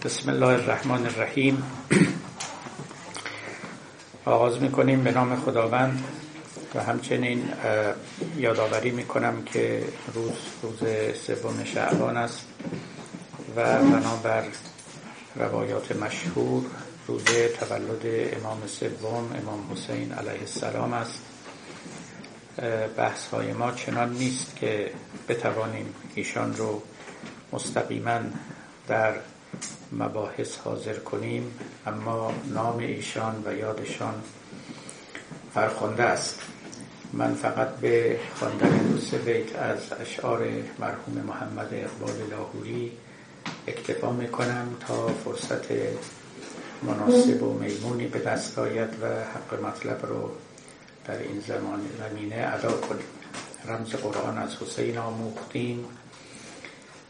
بسم الله الرحمن الرحیم. آغاز می‌کنیم به نام خداوند و همچنین یادآوری می‌کنم که روز روز سوم شعبان است و بنابر روایات مشهور روز تولد امام سوم امام حسین علیه السلام است. بحث های ما چنان نیست که بتوانیم ایشان رو مستقیما در مباحث حاضر کنیم اما نام ایشان و یادشان فرخنده است. من فقط به خواندن دو سه بیت از اشعار مرحوم محمد اقبال لاهوری اکتفا می‌کنم تا فرصت مناسب و میمونی به دست آید و حق مطلب رو در این زمان زمینه ادا کنیم. رمز قرآن از حسین آموختیم.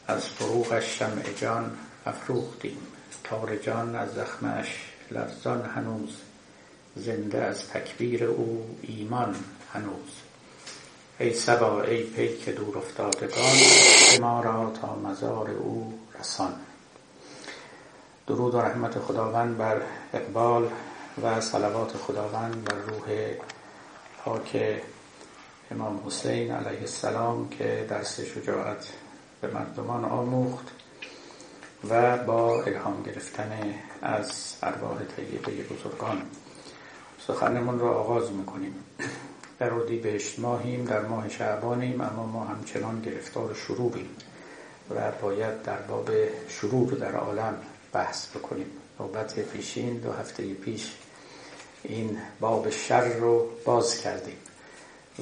از فروغش شمع جان افروختیم. تار جان از زخمش لرزان هنوز. زنده از تکبیر او ایمان هنوز. ای سبا ای پیک دور افتادگان ما را تا مزار او رسان. درود و رحمت خداوند بر اقبال و صلوات خداوند بر روح پاک امام حسین علیه السلام که درس شجاعت به مردمان آموخت. و با الهام گرفتن از ارواح طیبه بزرگان. سخنمون را آغاز می‌کنیم. در بهشت ماهیم در ماه شعبانیم اما ما همچنان گرفتار شروعیم و باید در باب شروع در عالم بحث بکنیم. نوبت پیشین دو هفته پیش این باب شر رو باز کردیم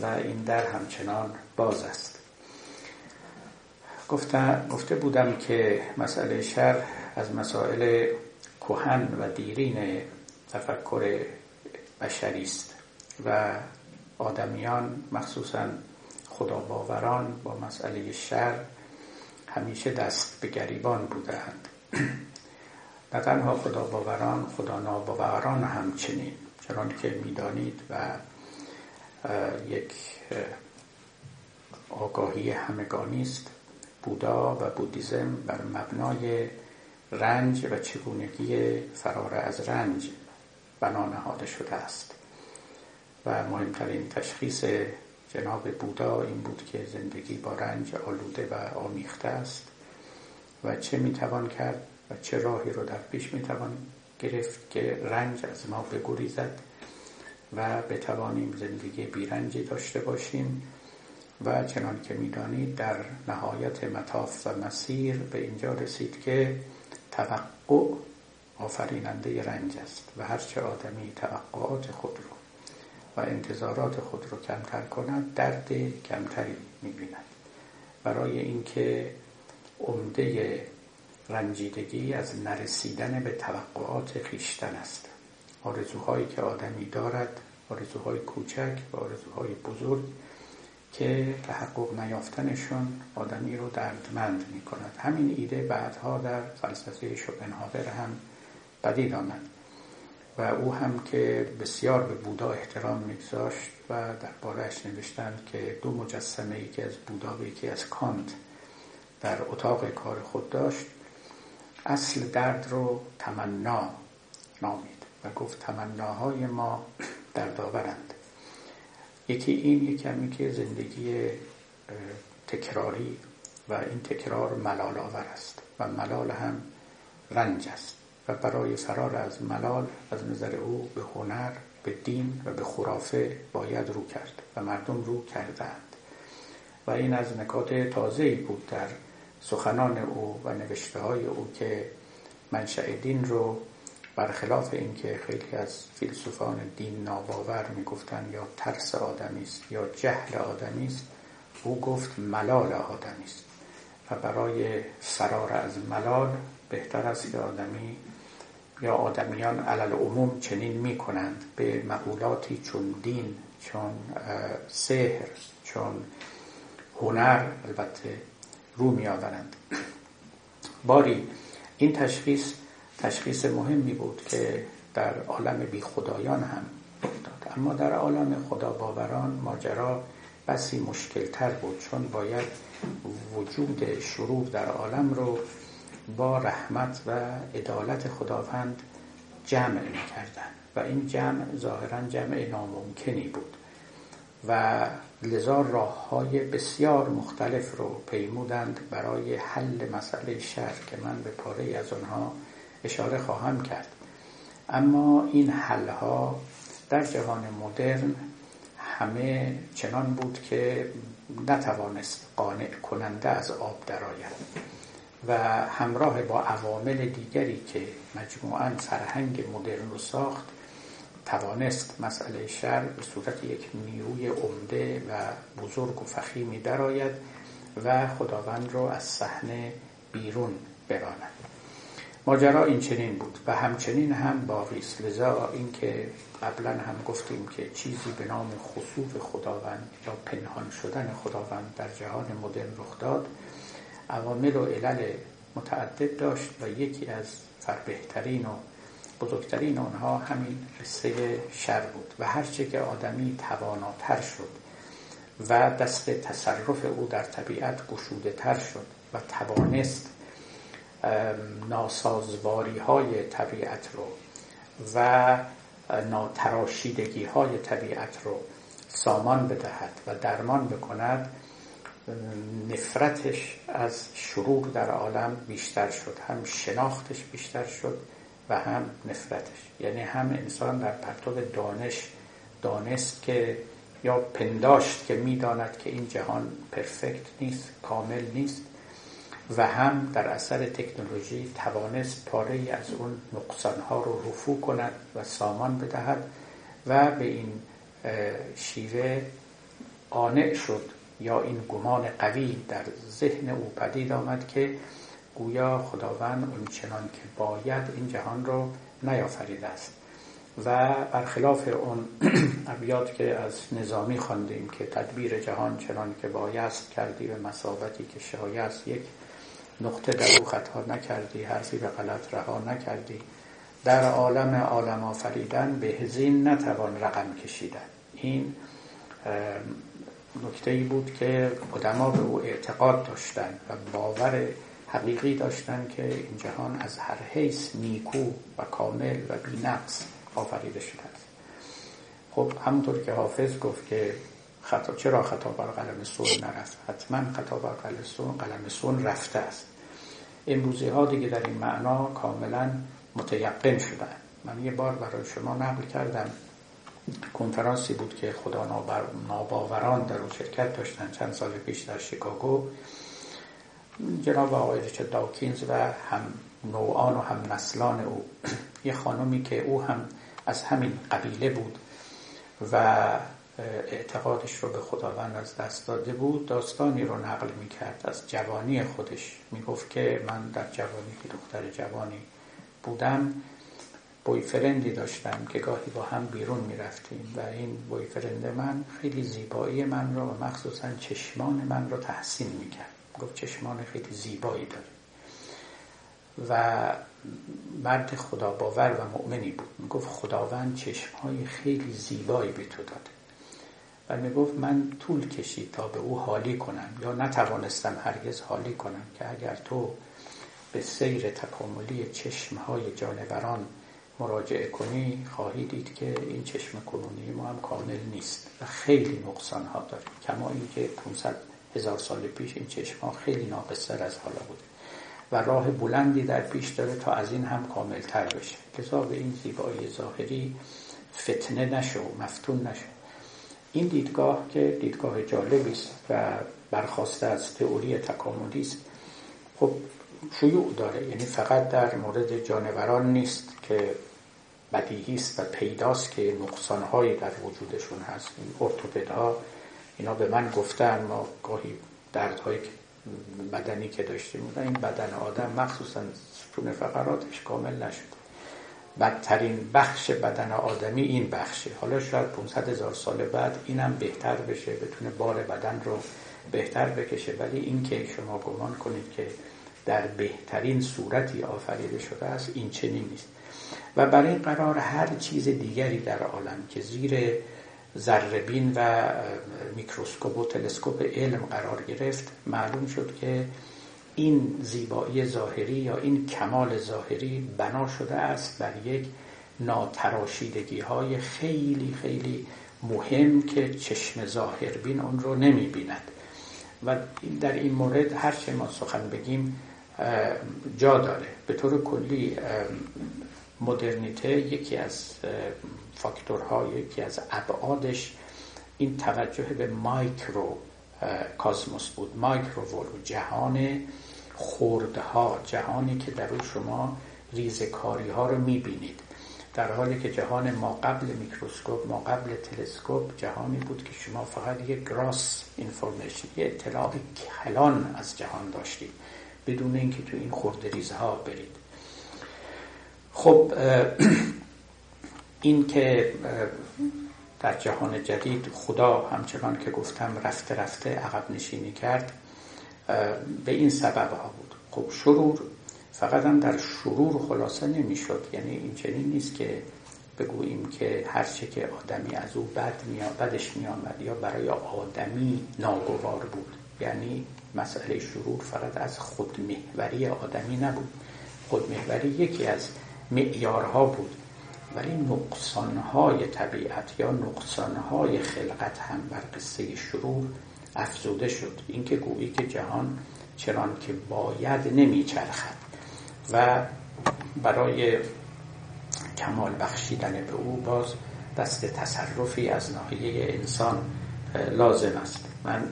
و این در همچنان باز است. گفته, گفته بودم که مسئله شر از مسائل کهن و دیرین تفکر بشری است و آدمیان مخصوصا خدا باوران با مسئله شر همیشه دست به گریبان بودند نه تنها خدا باوران خدا ناباوران همچنین. چنان که می‌دانید و یک آگاهی همگانی است. بودا و بودیزم بر مبنای رنج و چگونگی فرار از رنج بنا نهاده شده است. و مهمترین تشخیص جناب بودا این بود که زندگی با رنج آلوده و آمیخته است و چه می‌توان کرد و چه راهی رو در پیش می‌توان گرفت که رنج از ما بگریزد و بتوانیم زندگی بیرنجی داشته باشیم و چنان که می‌دانید در نهایت مطاف و مسیر به اینجا رسید که توقع آفریننده رنج است و هرچه آدمی توقعات خود رو و انتظارات خود رو کمتر کند درد کمتری می‌بیند. برای اینکه عمده رنجیدگی از نرسیدن به توقعات خیشتن است. آرزوهایی که آدمی دارد آرزوهای کوچک و آرزوهای بزرگ که تحقق نیافتنشون آدمی رو دردمند می کند همین ایده بعدها در فلسفه شوپنهاور هم بدید آمد و او هم که بسیار به بودا احترام میگذاشت و در بارش نوشتند که دو مجسمه ای که از بودا و یکی از کانت در اتاق کار خود داشت اصل درد رو تمنا نامید و گفت تمناهای ما دردآورند یکی این یکی کمی که زندگی تکراری و این تکرار ملال آور است و ملال هم رنج است و برای فرار از ملال از نظر او به هنر به دین و به خرافه باید رو کرد و مردم رو کردند. و این از نکات تازه بود در سخنان او و نوشته های او که منشأ دین رو برخلاف اینکه خیلی از فیلسوفان دین ناباور می‌گفتند یا ترس آدمی است یا جهل آدمی است او گفت ملال آدمی است. و برای فرار از ملال بهتر است که آدمی یا آدمیان علل عموم چنین می کنند به مقولاتی چون دین چون سحر چون هنر البته رو می آورند باری این تشخیص تشخیص مهمی بود که در عالم بی خدایان هم افتاد. اما در عالم خدا باوران ماجرا بسی مشکل تر بود چون باید وجود شروع در عالم رو با رحمت و عدالت خداوند جمع کردن و این جمع ظاهرا جمع ناممکنی بود و لذا راه های بسیار مختلف رو پیمودند برای حل مسئله شهر که من به پاره از آنها اشاره خواهم کرد. اما این حل ها در جهان مدرن همه چنان بود که نتوانست قانع کننده از آب درآید و همراه با عوامل دیگری که مجموعا فرهنگ مدرن رو ساخت توانست مسئله شر به صورت یک نیروی عمده و بزرگ و فخیمی درآید و خداوند رو از صحنه بیرون براند. ماجرا این چنین بود و همچنین هم باقی است لذا اینکه قبلا هم گفتیم که چیزی به نام خصوف خداوند یا پنهان شدن خداوند در جهان مدرن رخ داد عوامل و علل متعدد داشت و یکی از فربهترین و بزرگترین آنها همین قصه شر بود و هرچه که آدمی تواناتر شد و دست تصرف او در طبیعت گشوده تر شد و توانست ناسازواری های طبیعت رو و ناتراشیدگی های طبیعت رو سامان بدهد و درمان بکند نفرتش از شرور در عالم بیشتر شد هم شناختش بیشتر شد و هم نفرتش. یعنی هم انسان در پرتو دانش دانست که یا پنداشت که می‌داند که این جهان پرفکت نیست کامل نیست. و هم در اثر تکنولوژی توانست پاره از اون نقصانها رو رفو کند و سامان بدهد و به این شیوه آنع شد یا این گمان قوی در ذهن او پدید آمد که گویا خداوند اون چنان که باید این جهان رو نیافریده است. و برخلاف اون ابیات که از نظامی خواندیم که تدبیر جهان چنان که بایست کردی به مسابتی که شایست یک نقطه در او خطا نکردی حرفی به غلط رها نکردی. در عالم عالم آفریدن به هزین نتوان رقم کشیدن. این نکته ای بود که قدما به او اعتقاد داشتن و باور حقیقی داشتن که این جهان از هر حیث نیکو و کامل و بینقص آفریده شده است. خب همونطور که حافظ گفت که خطا چرا خطا بر قلم سون نرفت؟ حتما خطا بر قلم سون قلم سون رفته است. امروزی ها دیگه در این معنا کاملا متیقن شدن. من یه بار برای شما نقل کردم. کنفرانسی بود که خدا ناباوران در اون شرکت داشتن. چند سال پیش در شیکاگو. جناب آقای ریچارد داکینز و هم نوعان و هم نسلان او. یه خانمی که او هم از همین قبیله بود و اعتقادش رو به خداوند از دست داده بود داستانی رو نقل می کرد از جوانی خودش می گفت که من در جوانی که دختر جوانی بودم بویفرندی داشتم که گاهی با هم بیرون می رفتیم و این بویفرند من خیلی زیبایی من رو و مخصوصا چشمان من رو تحسین می کرد گفت چشمان خیلی زیبایی داره. و مرد خدا باور و مؤمنی بود. گفت خداوند چشمهای خیلی زیبایی به تو داده. و می گفت من طول کشید تا به او حالی کنم یا نتوانستم هرگز حالی کنم که اگر تو به سیر تکاملی چشمهای جانوران مراجعه کنی خواهی دید که این چشم کنونی ما هم کامل نیست و خیلی نقصان ها داره. کما اینکه 500 هزار سال پیش این چشم ها خیلی ناقصتر از حالا بوده. و راه بلندی در پیش داره تا از این هم کامل تر بشه به این زیبایی ظاهری فتنه نشو مفتون نشو. این دیدگاه که دیدگاه جالبی است و برخواسته از تئوری تکاملی است خب شیوع داره. یعنی فقط در مورد جانوران نیست که بدیهی است و پیداست که نقصانهایی در وجودشون هست. این ها اینا به من گفتن ما گاهی دردهای بدنی که داشتیم این بدن آدم مخصوصا ستون فقراتش کامل نشده. بدترین بخش بدن آدمی این بخشه. حالا شاید 500 هزار سال بعد اینم بهتر بشه بتونه بار بدن رو بهتر بکشه. ولی این که شما گمان کنید که در بهترین صورتی آفریده شده است این چنین نیست. و برای قرار هر چیز دیگری در عالم که زیر ذربین و میکروسکوپ و تلسکوپ علم قرار گرفت معلوم شد که این زیبایی ظاهری یا این کمال ظاهری بنا شده است بر یک ناتراشیدگی های خیلی خیلی مهم که چشم ظاهربین اون رو نمی بیند و در این مورد هر چه ما سخن بگیم جا داره. به طور کلی مدرنیته یکی از فاکتورها یکی از ابعادش این توجه به مایکرو کاسموس بود. مایکرو ولو جهان خوردها جهانی که در او شما ریزکاری ها رو می‌بینید. در حالی که جهان ما قبل میکروسکوپ ما قبل تلسکوپ جهانی بود که شما فقط یک گراس اینفورمیشن یه اطلاع کلان از جهان داشتید. بدون اینکه تو این خورده ریزها برید. خب این که در جهان جدید خدا همچنان که گفتم رفته رفته عقب نشینی کرد به این سبب ها بود. خب شرور فقط هم در شرور خلاصه نمی‌شد. یعنی این چنین نیست که بگوییم که هر چه که آدمی از او بد می بدش می آمد یا برای آدمی ناگوار بود. یعنی مسئله شرور فقط از خودمهوری آدمی نبود. خودمهوری یکی از معیارها بود. ولی نقصانهای طبیعت یا نقصانهای خلقت هم بر قصه شرور افزوده شد. اینکه گویی که جهان چنان که باید نمیچرخد و برای کمال بخشیدن به او باز دست تصرفی از ناحیه انسان لازم است. من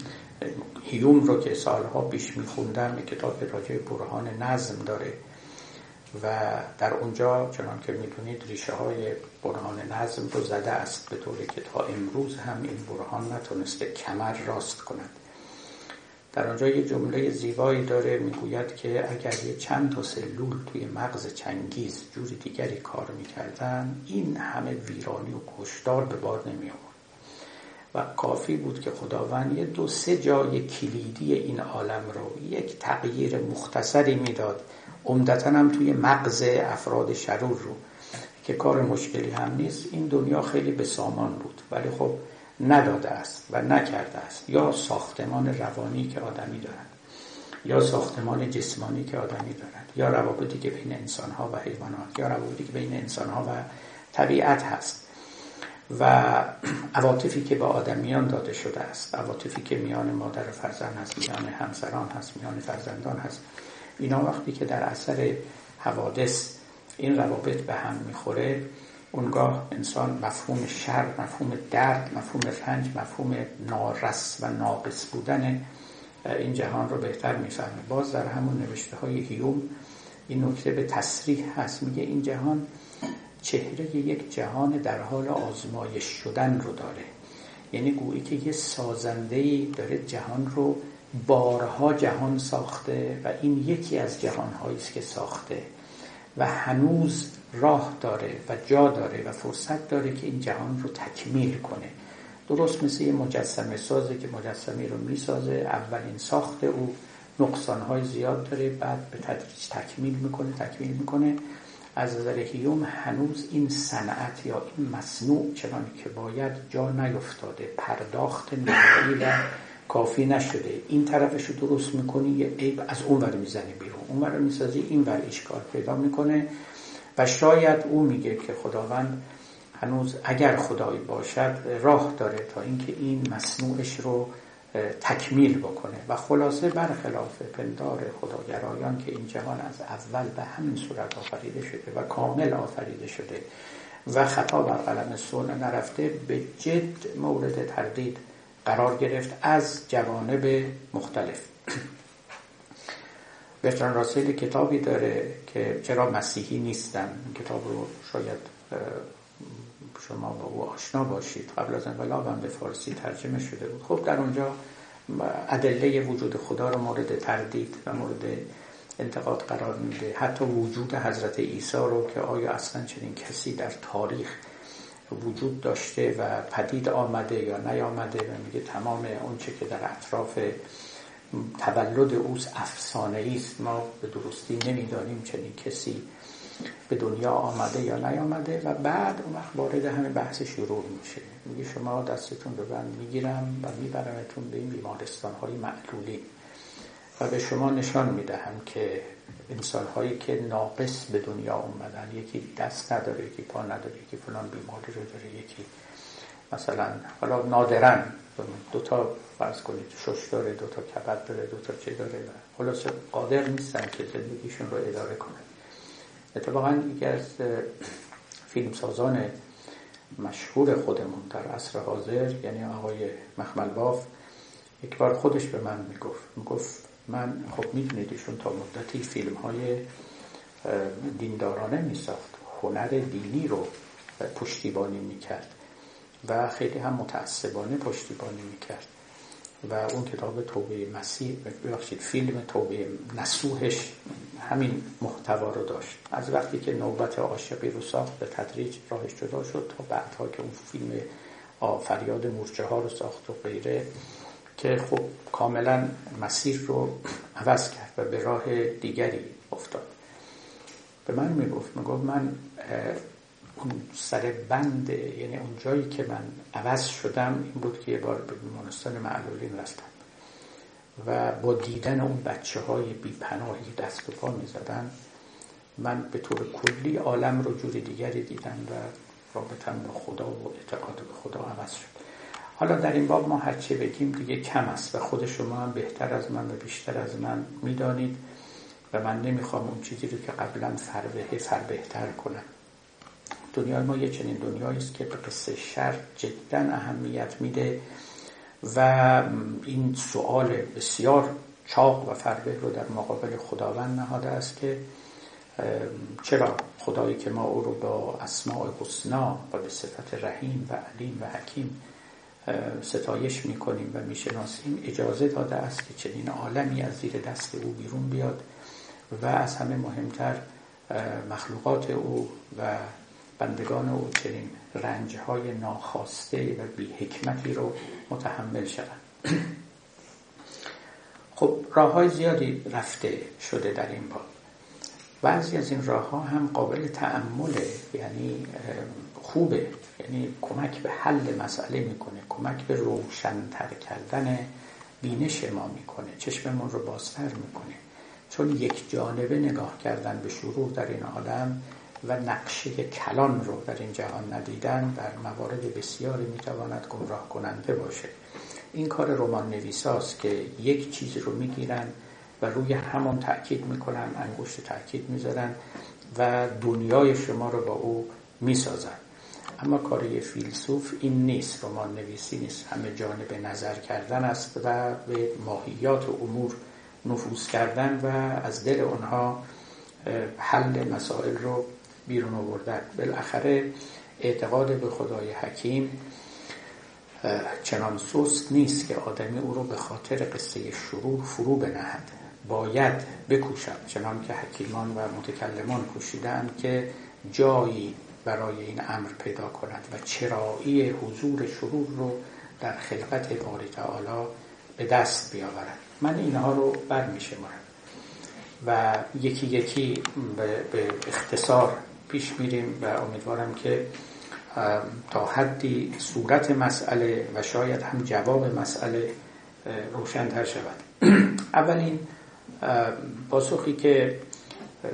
هیوم رو که سالها پیش میخوندم کتاب راجع برهان نظم داره. و در اونجا چنان که می‌دونید ریشه های برهان نظم رو زده است به طوری که تا امروز هم این برهان نتونسته کمر راست کند. در آنجا یه جمله زیبایی داره می‌گوید که اگر یه چند تا سلول توی مغز چنگیز جور دیگری کار می‌کردن این همه ویرانی و کشدار به بار نمی و کافی بود که خداوند یه دو سه جای کلیدی این عالم رو یک تغییر مختصری می‌داد عمدتا هم توی مغز افراد شرور رو که کار مشکلی هم نیست. این دنیا خیلی به سامان بود ولی خب نداده است و نکرده است. یا ساختمان روانی که آدمی دارد یا ساختمان جسمانی که آدمی دارد یا روابطی که بین انسانها و حیوانات یا روابطی که بین انسانها و طبیعت هست. و عواطفی که به آدمیان داده شده است. عواطفی که میان مادر و فرزند هست میان همسران هست میان فرزندان هست. اینا وقتی که در اثر حوادث این روابط به هم می‌خوره اونگاه انسان مفهوم شر مفهوم درد مفهوم رنج مفهوم نارس و ناقص بودن این جهان رو بهتر می‌فهمه. باز در همون نوشته های هیوم این نکته به تصریح هست. میگه این جهان چهره یک جهان در حال آزمایش شدن رو داره. یعنی گویی که یه سازنده داره جهان رو بارها جهان ساخته و این یکی از جهانهایی است که ساخته و هنوز راه داره و جا داره و فرصت داره که این جهان رو تکمیل کنه. درست مثل یه مجسمه سازه که مجسمه رو می‌سازه اولین ساخت او نقصانهای زیاد داره بعد به تدریج تکمیل می‌کنه تکمیل می‌کنه. از نظر هیوم هنوز این صنعت یا این مصنوع چنان که باید جا نیفتاده. پرداخت نهایی و کافی نشده. این طرفش رو درست می‌کنی یه عیب از اون ور می‌زنی بیرون. اون ور می‌سازی این ور اشکال پیدا می‌کنه و شاید او میگه که خداوند هنوز اگر خدایی باشد راه داره تا اینکه این مصنوعش رو تکمیل بکنه. و خلاصه برخلاف پندار خداگرایان که این جهان از اول به همین صورت آفریده شده و کامل آفریده شده و خطا بر قلم سونه نرفته به جد مورد تردید قرار گرفت از جوانب مختلف. برتران راسل کتابی داره که چرا مسیحی نیستن. کتاب رو شاید شما با او آشنا باشید. قبل از انقلاب هم به فارسی ترجمه شده بود. خب در اونجا ادله وجود خدا رو مورد تردید و مورد انتقاد قرار میده. حتی وجود حضرت عیسی رو که آیا اصلا چنین کسی در تاریخ وجود داشته و پدید آمده یا نیامده و میگه تمام اونچه که در اطراف تولد اوست افسانه است. ما به درستی نمی‌دانیم چنین کسی به دنیا آمده یا نیامده و بعد اون وقت وارد همه بحث شروع میشه. میگه شما دستتون رو بند می‌گیرم و میبرمتون به این بیمارستان های معلولی و به شما نشان می‌دهم که انسان هایی که ناقص به دنیا اومدن. یکی دست نداره یکی پا نداره یکی فلان بیماری رو داره یکی مثلا حالا نادرن. دو تا فرض کنید شش داره دو تا کبد داره دو تا چه داره. خلاصه قادر نیستن که زندگیشون رو اداره کنن. اتفاقا یکی از فیلمسازان مشهور خودمون در عصر حاضر یعنی آقای مخمل باف یک بار خودش به من می‌گفت. می‌گفت من خب می‌دونید ایشون تا مدتی فیلم های دیندارانه میساخت. هنر دینی رو پشتیبانی می‌کرد و خیلی هم متعصبانه پشتیبانی می‌کرد و اون کتاب توبه مسیح ببخشید فیلم توبه نسوهش همین محتوا رو داشت. از وقتی که نوبت عاشقی رو ساخت به تدریج راهش جدا شد تا بعدها که اون فیلم فریاد مورچه ها رو ساخت و غیره. که خب کاملا مسیر رو عوض کرد و به راه دیگری افتاد. به من می‌گفت می‌گفت من اون سر بند یعنی اون جایی که من عوض شدم این بود که یه بار به بیمارستان معلولین رفتم و با دیدن اون بچه های بیپناهی دست و پا می زدن من به طور کلی عالم رو جور دیگری دیدم و رابطم با خدا و اعتقاد به خدا عوض شد. حالا در این باب ما هرچه بگیم دیگه کم است و خود شما هم بهتر از من و بیشتر از من می‌دانید و من نمی‌خوام اون چیزی رو که قبلا فربه فر بهتر کنم. دنیای ما یه چنین دنیایی است که به قصه شر جدا اهمیت میده و این سوال بسیار چاق و فربه رو در مقابل خداوند نهاده است که چرا خدایی که ما او رو با اسماع حسنا و به صفت رحیم و علیم و حکیم ستایش می‌کنیم و می‌شناسیم. اجازه داده است که چنین عالمی از زیر دست او بیرون بیاد و از همه مهمتر مخلوقات او و بندگان او چنین رنجهای ناخواسته و بی حکمتی رو متحمل شدن خب راه های زیادی رفته شده در این باب. بعضی از این راه ها هم قابل تعمله یعنی خوبه. یعنی کمک به حل مسئله می‌کنه کمک به روشنتر کردن بینش ما می‌کنه چشممون رو بازتر می‌کنه. چون یک جانبه نگاه کردن به شروع در این عالم و نقشه کلان رو در این جهان ندیدن در موارد بسیاری می‌تواند گمراه کننده باشه. این کار رمان نویساست که یک چیز رو می‌گیرن و روی همون تأکید می‌کنن انگشت تأکید می‌ذارن و دنیای شما رو با او می‌سازن. اما کار یه فیلسوف این نیست. رمان نویسی نیست. همه جانب نظر کردن است و به ماهیات و امور نفوذ کردن و از دل اونها حل مسائل رو بیرون آوردن. بالاخره اعتقاد به خدای حکیم چنان سست نیست که آدمی او رو به خاطر قصه شروع فرو بنهد. باید بکوشد چنان که حکیمان و متکلمان کوشیدن که جایی برای این امر پیدا کند و چرایی حضور شرور رو در خلقت باری تعالی به دست بیاورد. من اینها رو بر و یکی یکی به اختصار پیش میریم و امیدوارم که تا حدی صورت مسئله و شاید هم جواب مسئله روشنتر شود. اولین پاسخی که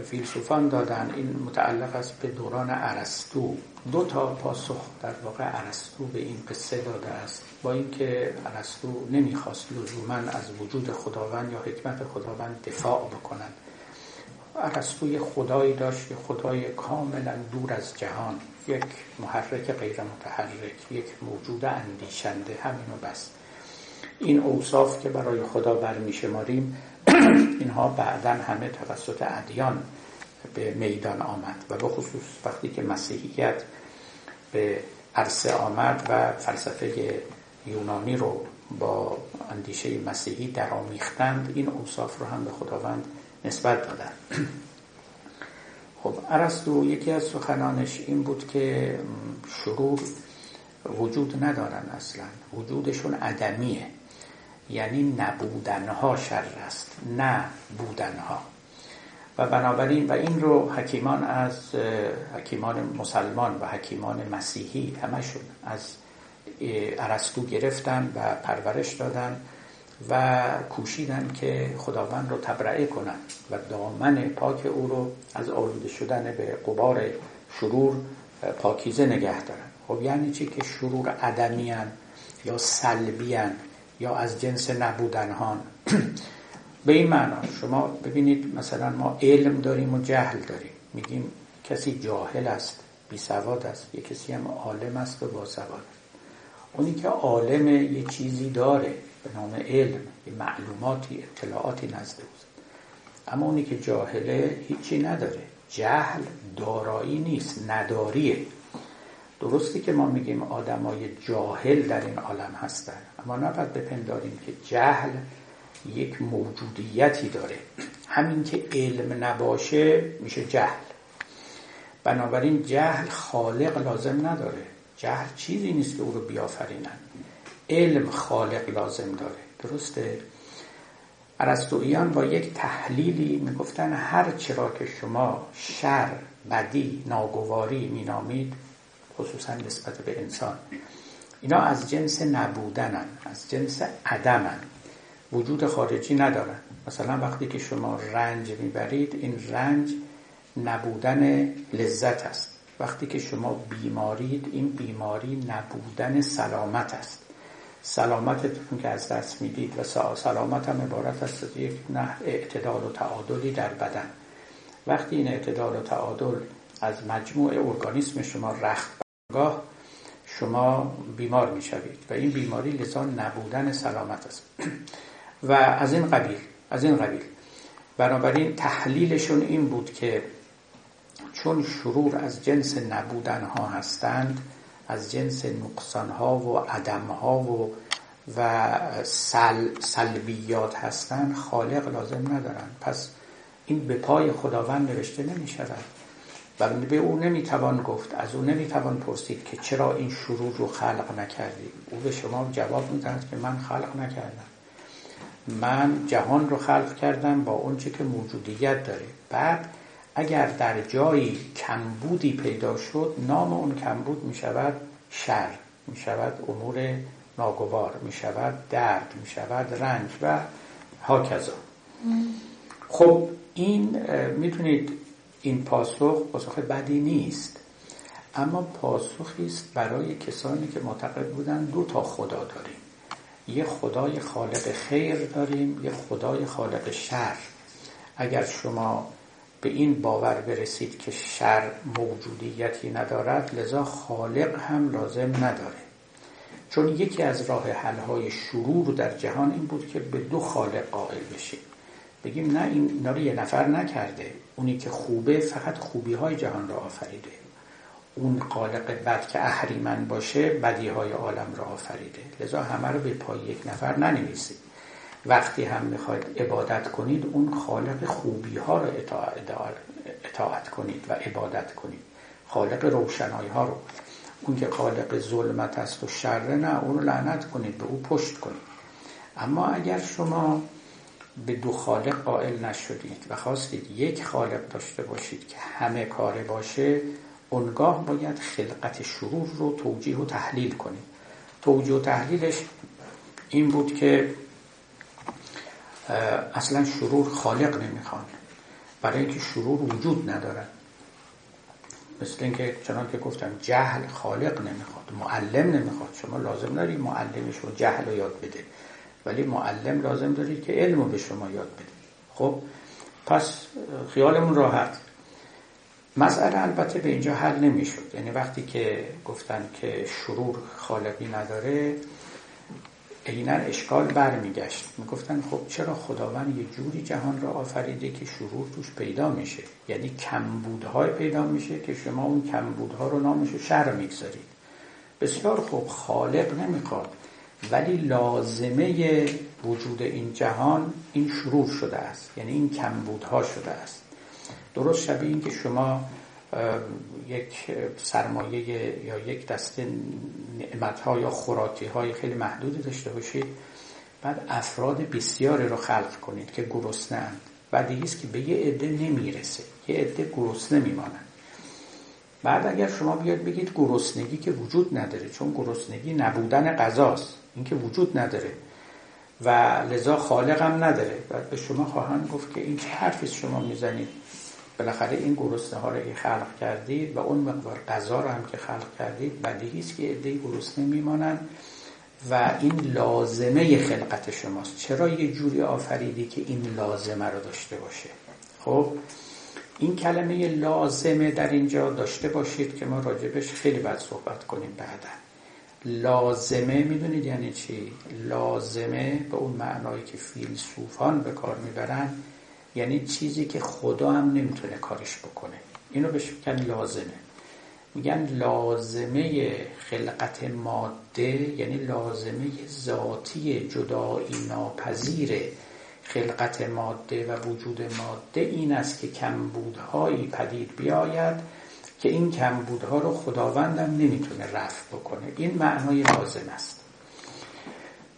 فیلسوفان دادن. این متعلق است به دوران ارسطو. دو تا پاسخ در واقع ارسطو به این قصه داده است. با اینکه ارسطو نمی‌خواست لزوما از وجود خداوند یا حکمت خداوند دفاع بکنند ارسطو خدایی داشت یه خدای کاملا دور از جهان. یک محرک غیر متحرک یک موجود اندیشنده. همینو بس. این اوصاف که برای خدا برمیشماریم اینها بعدا همه توسط ادیان به میدان آمد و به خصوص وقتی که مسیحیت به عرصه آمد و فلسفه یونانی رو با اندیشه مسیحی درامیختند این اوصاف رو هم به خداوند نسبت دادن. خب ارسطو یکی از سخنانش این بود که شرور وجود ندارن اصلا. وجودشون عدمیه. یعنی نبودنها شر است. نه بودنها و بنابراین و این رو حکیمان از حکیمان مسلمان و حکیمان مسیحی همشون از ارسطو گرفتن و پرورش دادن و کوشیدن که خداوند رو تبرعه کنن و دامن پاک او رو از آلوده شدن به قبار شرور پاکیزه نگه دارن. خب یعنی چی که شرور عدمیان یا سلبیان یا از جنس نبودنهان. به این معنا شما ببینید مثلا ما علم داریم و جهل داریم. میگیم کسی جاهل است بی سواد است. یه کسی هم عالم است و باسواد اونی که عالم یه چیزی داره به نام علم یه معلوماتی اطلاعاتی نزد اوست. اما اونی که جاهله هیچی نداره. جهل دارایی نیست نداریه. درستی که ما میگیم آدمای جاهل در این عالم هستن اما نباید بپنداریم که جهل یک موجودیتی داره. همین که علم نباشه میشه جهل. بنابراین جهل خالق لازم نداره. جهل چیزی نیست که او رو بیافرینن. علم خالق لازم داره. درسته؟ ارسطویان با یک تحلیلی می‌گفتن هر چرا که شما شر بدی ناگواری مینامید خصوصا نسبت به انسان. اینا از جنس نبودنن از جنس عدمن. وجود خارجی ندارن. مثلا وقتی که شما رنج می‌برید این رنج نبودن لذت است. وقتی که شما بیمارید این بیماری نبودن سلامت است. سلامتتون که از دست می‌دید و سلامت هم عبارت است از یک نه اعتدال و تعادلی در بدن. وقتی این اعتدال و تعادل از مجموع ارگانیسم شما رخت برگاه شما بیمار می‌شوید و این بیماری لذا نبودن سلامت است. و از این قبیل از این قبیل. بنابراین تحلیلشون این بود که چون شرور از جنس نبودن ها هستند از جنس نقصان ها و عدم ها و و سل، سلبیات هستند خالق لازم ندارن پس این به پای خداوند نوشته نمی شود و به او نمی‌توان گفت. از او نمی‌توان پرسید که چرا این شرور رو خلق نکردی؟ او به شما جواب می‌دهد که من خلق نکردم. من جهان رو خلق کردم با اونچه که موجودیت داره. بعد اگر در جایی کمبودی پیدا شد نام اون کمبود می شود شر می شود امور ناگوار می شود درد می شود رنج و هاکذا. خب این می‌تونید این پاسخ پاسخ بدی نیست. اما پاسخی است برای کسانی که معتقد بودن دو تا خدا داریم. یه خدای خالق خیر داریم یه خدای خالق شر. اگر شما به این باور برسید که شر موجودیتی ندارد لذا خالق هم لازم نداره. چون یکی از راه حلهای شرور در جهان این بود که به دو خالق قائل بشیم بگیم نه این اینا رو یه نفر نکرده. اونی که خوبه فقط خوبی های جهان را آفریده. اون قالق بد که اهریمن باشه بدی های عالم را آفریده. لذا همه رو به پای یک نفر ننویسید. وقتی هم می‌خواید عبادت کنید اون خالق خوبی ها رو اطاعت کنید و عبادت کنید. خالق روشنایی ها رو. اون که خالق ظلمت است و شر نه اون رو لعنت کنید به او پشت کنید. اما اگر شما به دو خالق قائل نشدید و خواستید یک خالق داشته باشید که همه کاره باشه اونگاه باید خلقت شرور رو توجیه و تحلیل کنید. توجیه و تحلیلش این بود که اصلا شرور خالق نمی‌خوان. برای اینکه شرور وجود ندارن مثل اینکه چنان که گفتم جهل خالق نمی‌خواد معلم نمی‌خواد. شما لازم دارید معلمش رو جهل رو یاد بده ولی معلم لازم دارید که علم رو به شما یاد بده خب پس خیالمون راحت. مسئله البته به اینجا حل نمی‌شد. یعنی وقتی که گفتن که شرور خالقی نداره عینا اشکال برمیگشت. می‌گفتن خب چرا خداوند یه جوری جهان را آفریده که شرور توش پیدا میشه؟ یعنی کمبودهای پیدا میشه که شما اون کمبودها رو نامشو شر می‌گذارید. بسیار خوب خالق نمی‌خواد ولی لازمه وجود این جهان این شرور شده است. یعنی این کمبودها شده است. درست شبیه این که شما یک سرمایه یا یک دسته نعمت ها یا خوراکی خیلی محدودی داشته باشید بعد افراد بسیاری رو خلق کنید که گرسنه اند بعد است که به یه عده نمی‌رسه. یه عده گرسنه میمانند. بعد اگر شما بیاد بگید گرسنگی که وجود نداره چون گرسنگی نبودن غذاست. این که وجود نداره و لذا خالقم نداره. و به شما خواهند گفت که این چه حرفی شما می‌زنید؟ بالاخره این گرسنه ها رو خلق کردید و اون مقدار غذا رو هم که خلق کردید بدیهی است که عده گرسنه میمانند و این لازمه خلقت شماست. چرا یه جوری آفریدی که این لازمه رو داشته باشه؟ خب این کلمه لازمه در اینجا داشته باشید که ما راجبش خیلی باید صحبت کنیم بعدا. لازمه می‌دونید یعنی چی؟ لازمه به اون معنایی که فیلسوفان به کار می‌برن یعنی چیزی که خدا هم نمی‌تونه کارش بکنه اینو بهش میگن لازمه میگن لازمه خلقت ماده یعنی لازمه ذاتی جدایی ناپذیر خلقت ماده و وجود ماده این است که کمبودهایی پدید بیاید که این کمبودها رو خداوندم نمی‌تونه رفع بکنه. این معنای لازم است.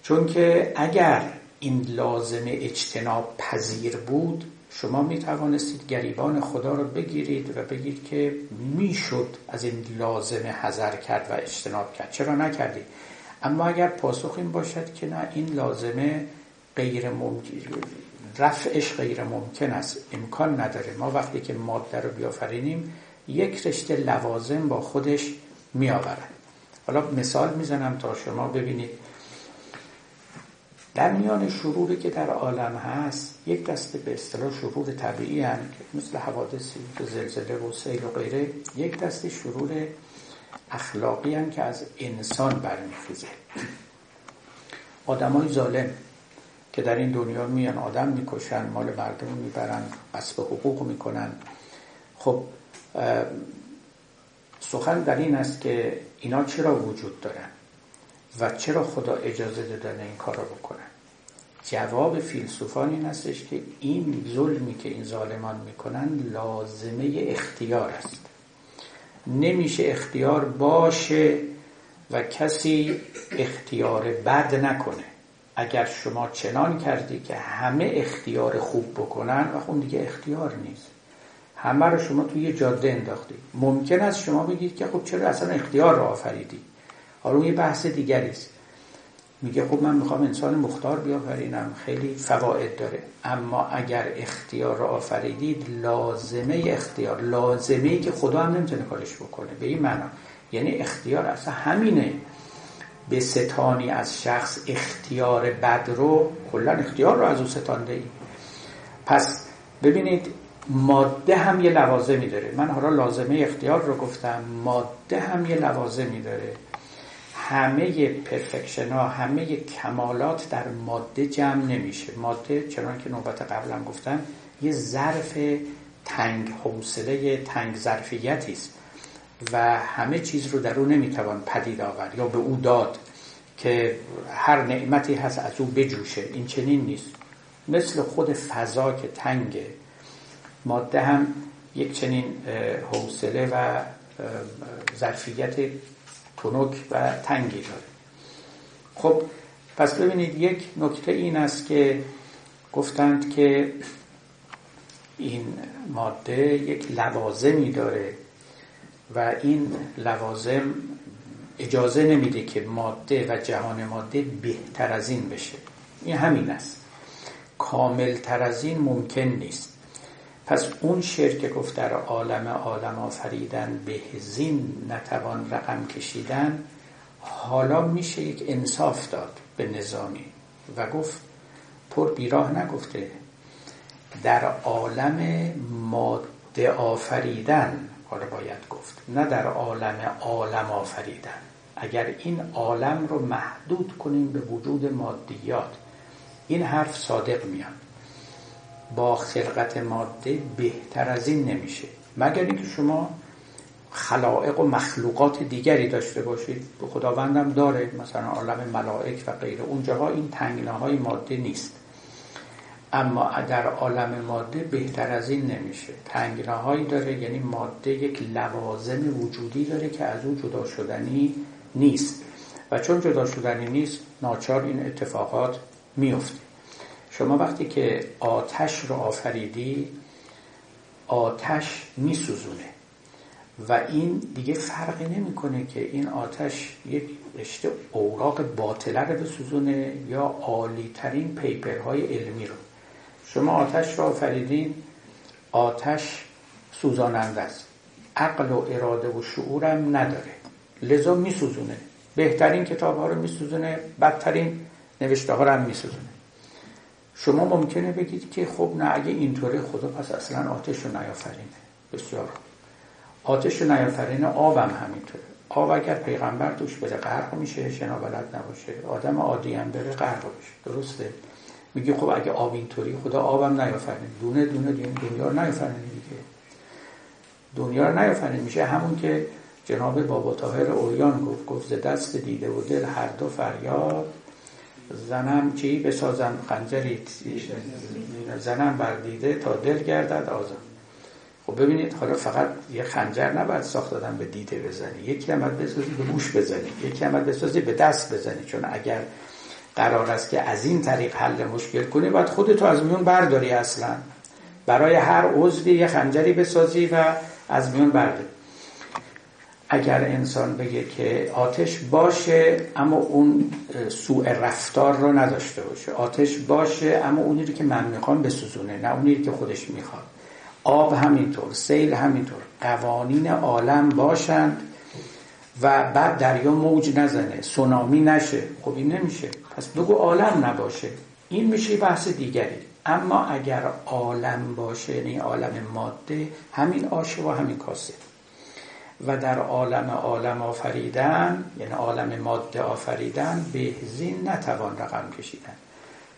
چون که اگر این لازم اجتناب پذیر بود شما می توانستید گریبان خدا رو بگیرید و بگید که می‌شد از این لازم حذر کرد و اجتناب کرد. چرا نکردید؟ اما اگر پاسخ این باشد که نه این لازمه غیر ممکن رفعش غیر ممکن است. امکان نداره. ما وقتی که ماده رو بیافرینیم یک رشته لوازم با خودش می آورد حالا مثال می‌زنم تا شما ببینید. در میان شروری که در عالم هست یک دسته به اصطلاح شرور طبیعی هم که مثل حوادثی زلزله و سیل و غیره یک دسته شرور اخلاقی هم که از انسان برمیخیزه. آدمای ظالم که در این دنیا میان آدم می‌کشن مال مردم می‌برن قصب حقوق می‌کنن. خب سخن در این است که اینا چرا وجود دارن و چرا خدا اجازه دادن این کار رو بکنن؟ جواب فیلسوفان این هستش که این ظلمی که این ظالمان می‌کنن لازمه اختیار است. نمیشه اختیار باشه و کسی اختیار بد نکنه. اگر شما چنان کردی که همه اختیار خوب بکنن و اون دیگه اختیار نیست. همه رو شما توی یه جاده انداختی ممکن است شما بگید که خب چرا اصلا اختیار رو آفریدی؟ حالا یه بحث دیگری است. میگه خب من می‌خوام انسان مختار بیافرینم خیلی فواید داره. اما اگر اختیار رو آفریدید لازمه اختیار. لازمه ای که خدا هم نمی‌تونه کارش بکنه. به این معنا. یعنی اختیار اصلا همینه. به ستانی از شخص اختیار بد رو کلا اختیار رو از او ستانده ای. پس ببینید ماده هم یه لوازمی داره من حالا لازمه اختیار رو گفتم ماده هم یه لوازمی داره همه پرفکشن ها همه کمالات در ماده جمع نمیشه. ماده چرا که نوبت قبلم گفتم یه ظرف تنگ حوصله تنگ ظرفیتی است و همه چیز رو در او نمی‌توان پدید آورد یا به او داد که هر نعمتی هست از او بجوشه. این چنین نیست. مثل خود فضا که تنگه ماده هم یک چنین حوصله و ظرفیت تنک و تنگی داره. خب پس ببینید یک نکته این است که گفتند که این ماده یک لوازمی داره و این لوازم اجازه نمیده که ماده و جهان ماده بهتر از این بشه. این همین است. کامل تر از این ممکن نیست. پس اون شعر که گفت در عالم عالم آفریدن به زین نتوان رقم کشیدن حالا میشه یک انصاف داد به نظامی و گفت پر بیراه نگفته. در عالم ماده آفریدن حالا باید گفت نه در عالم عالم آفریدن. اگر این عالم رو محدود کنیم به وجود مادیات این حرف صادق میاد. با خلقت ماده بهتر از این نمیشه. مگر اینکه شما خلائق و مخلوقات دیگری داشته باشید؟ به خداوندم داره مثلا عالم ملائک و غیره. اونجاها این تنگناهای ماده نیست. اما در عالم ماده بهتر از این نمیشه. تنگناهایی داره یعنی ماده یک لوازم وجودی داره که از او جدا شدنی نیست. و چون جدا شدنی نیست ناچار این اتفاقات میفته. شما وقتی که آتش رو آفریدی آتش میسوزونه. و این دیگه فرقی نمی‌کنه که این آتش یک رشته اوراق باطله رو بسوزونه یا عالی ترین پیپر های علمی رو. شما آتش را آفریدین آتش سوزاننده است. عقل و اراده و شعورم نداره. لذا میسوزونه. بهترین کتاب ها رو میسوزونه بدترین نوشته ها رو هم میسوزونه. شما ممکنه بگید که خب نه اگه اینطوره خدا پس اصلا آتش رو نیافرینه. بسیار آتش رو نیافرینه آبم همینطوره. آب اگر پیغمبر توش بره غرق میشه شنا بلد نباشه. آدم عادی هم بره غرق بشه. درسته؟ میگه خب اگه آب اینطوری خدا آبم نیافرینه. دونه دونه دنیا نیافرینه دیگه. دنیا رو نیافرینه. میشه همون که جناب بابا طاهر اوریان گفت. گفت ز دست دیده و دل هر دو فریاد زنم چی بسازم؟ خنجری. زنم بر دیده تا دل گردد آزم خب ببینید حالا فقط یه خنجر نباید ساخت دادن به دیده بزنی. یکی هم بسازی به گوش بزنی. یکی هم بسازی به دست بزنی. چون اگر قرار است که از این طریق حل مشکل کنی باید خودتو از میون برداری اصلا. برای هر عضوی یه خنجری بسازی و از میون برداری. اگر انسان بگه که آتش باشه اما اون سوء رفتار رو نداشته باشه. آتش باشه اما اونی رو که من می‌خوام بسوزونه نه اونی که خودش می‌خواد. آب همینطور سیل همینطور. قوانین عالم باشند و بعد دریا موج نزنه سونامی نشه. خب این نمیشه. پس بگو عالم نباشه. این میشه بحث دیگری. اما اگر عالم باشه یعنی عالم ماده همین آشه و همین کاسه. و در عالم عالم آفریدن یعنی عالم ماده آفریدن بهزین نتوان رقم کشیدن.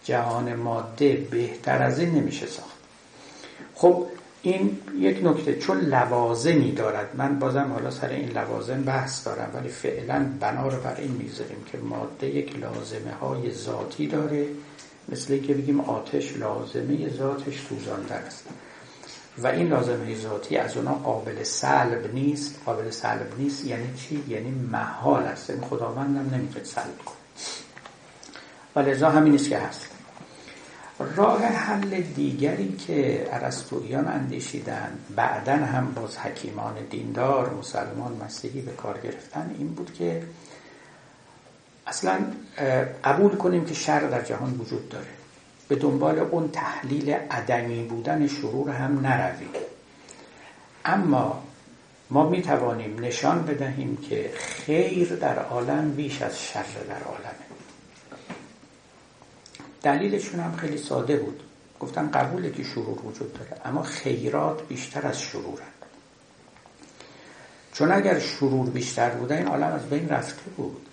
جهان ماده بهتر از این نمیشه ساخت. خب این یک نکته چون لوازمی دارد. من بازم حالا سر این لوازم بحث دارم ولی فعلا بنا رو بر این می‌ذاریم که ماده یک لازمه های ذاتی داره. مثل که بگیم آتش لازمه ذاتش سوزانده است. و این لازمه ذاتی از اونا قابل سلب نیست. قابل سلب نیست یعنی چی؟ یعنی محال است. این خداوندم نمی‌تونه سلب کنه. و لذا همین نیست که هست. راه حل دیگری که عرستویان اندیشیدن بعدا هم باز حکیمان دیندار مسلمان مسیحی به کار گرفتن این بود که اصلا قبول کنیم که شر در جهان وجود داره. به دنبال اون تحلیل عدمی بودن شرور هم نرویم. اما ما می توانیم نشان بدهیم که خیر در عالم بیش از شر در عالمه. دلیلشون هم خیلی ساده بود. گفتن قبوله که شرور وجود داره اما خیرات بیشتر از شرورن چون اگر شرور بیشتر بوده این عالم از بین رفته بود.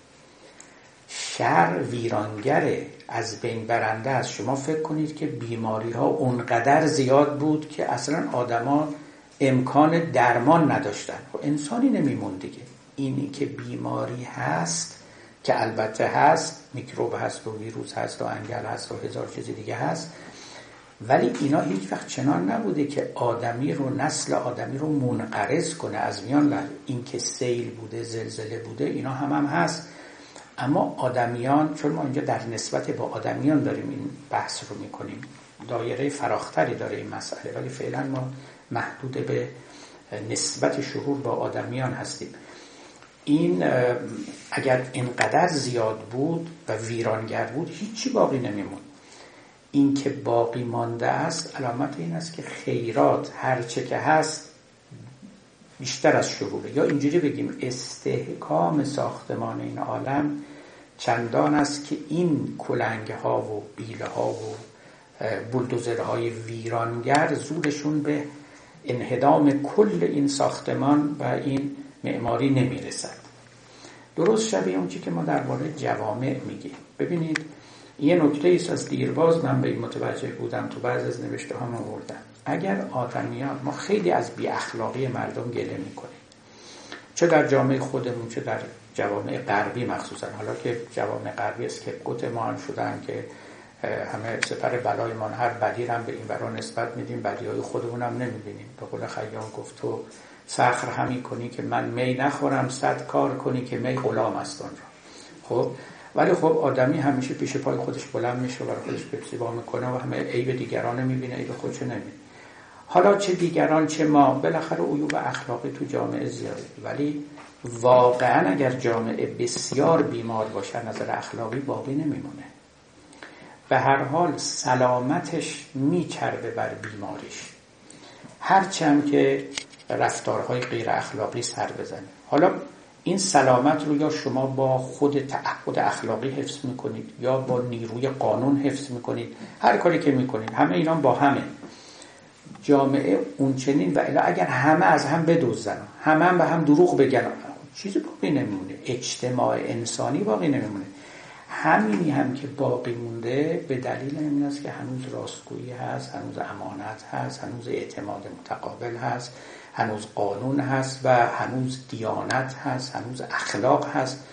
شر ویرانگره از بین برنده است شما فکر کنید که بیماری ها اونقدر زیاد بود که اصلا آدما امکان درمان نداشتن. خب انسانی نمیمون دیگه. اینی که بیماری هست که البته هست میکروب هست و ویروس هست و انگل هست و هزار چیز دیگه هست ولی اینا هیچ وقت چنان نبوده که آدمی رو نسل آدمی رو منقرض کنه از میان این که سیل بوده زلزله بوده اینا هم هم هست. اما آدمیان چون ما اینجا در نسبت با آدمیان داریم این بحث رو می‌کنیم دایره فراختری داره این مسئله ولی فعلا ما محدود به نسبت شهور با آدمیان هستیم. این اگر اینقدر زیاد بود و ویرانگر بود هیچی باقی نمیمون. این که باقی مانده است علامت این است که خیرات هرچه که هست بیشتر از شروره یا اینجوری بگیم استحکام ساختمان این عالم چندان است که این کلنگ ها و بیله ها و بلدوزرهای ویرانگر زورشون به انهدام کل این ساختمان و این معماری نمی‌رسد. درست شبیه اون که ما درباره جوامع میگیم. ببینید یه نکته ایست از دیرباز من به این متوجه بودم تو بعض از نوشته ها آوردم اگر آدمیان ما خیلی از بی اخلاقی مردم گله می‌کنیم. چه در جامعه خودمون چه در جوامع غربی مخصوصا. حالا که جوامع غربی اسکپگوت ما هم شدن که همه سپر بلایمان هر بدی هم به این برا نسبت میدیم بدی های خودمون هم نمی‌بینیم. به قول خیام گفت تو سخر همی کنی که من می نخورم صد کار کنی که می غلام است را خب ولی خب آدمی همیشه پیش پای خودش بلند میشه و خودش پپسیبا می‌کنه و همه عیب دیگران نمی‌بینه عیب خودش نمی‌بینه. حالا چه دیگران چه ما بالاخره عیوب اخلاقی تو جامعه زیاده. ولی واقعا اگر جامعه بسیار بیمار باشه نظر اخلاقی باقی نمیمونه. به هر حال سلامتش میچربه بر بیماریش. هرچند که رفتارهای غیر اخلاقی سر بزنه. حالا این سلامت رو یا شما با خود تعهد اخلاقی حفظ می‌کنید یا با نیروی قانون حفظ می‌کنید؟ هر کاری که می‌کنید. همه اینا با همه. جامعه اونچنین و اگر همه از هم بدوزن همه هم به هم دروغ بگن چیزی باقی نمیمونه. اجتماع انسانی باقی نمیمونه. همینی هم که باقی مونده به دلیل این است که هنوز راستگویی هست هنوز امانت هست هنوز اعتماد متقابل هست. هنوز قانون هست و هنوز دیانت هست هنوز اخلاق هست.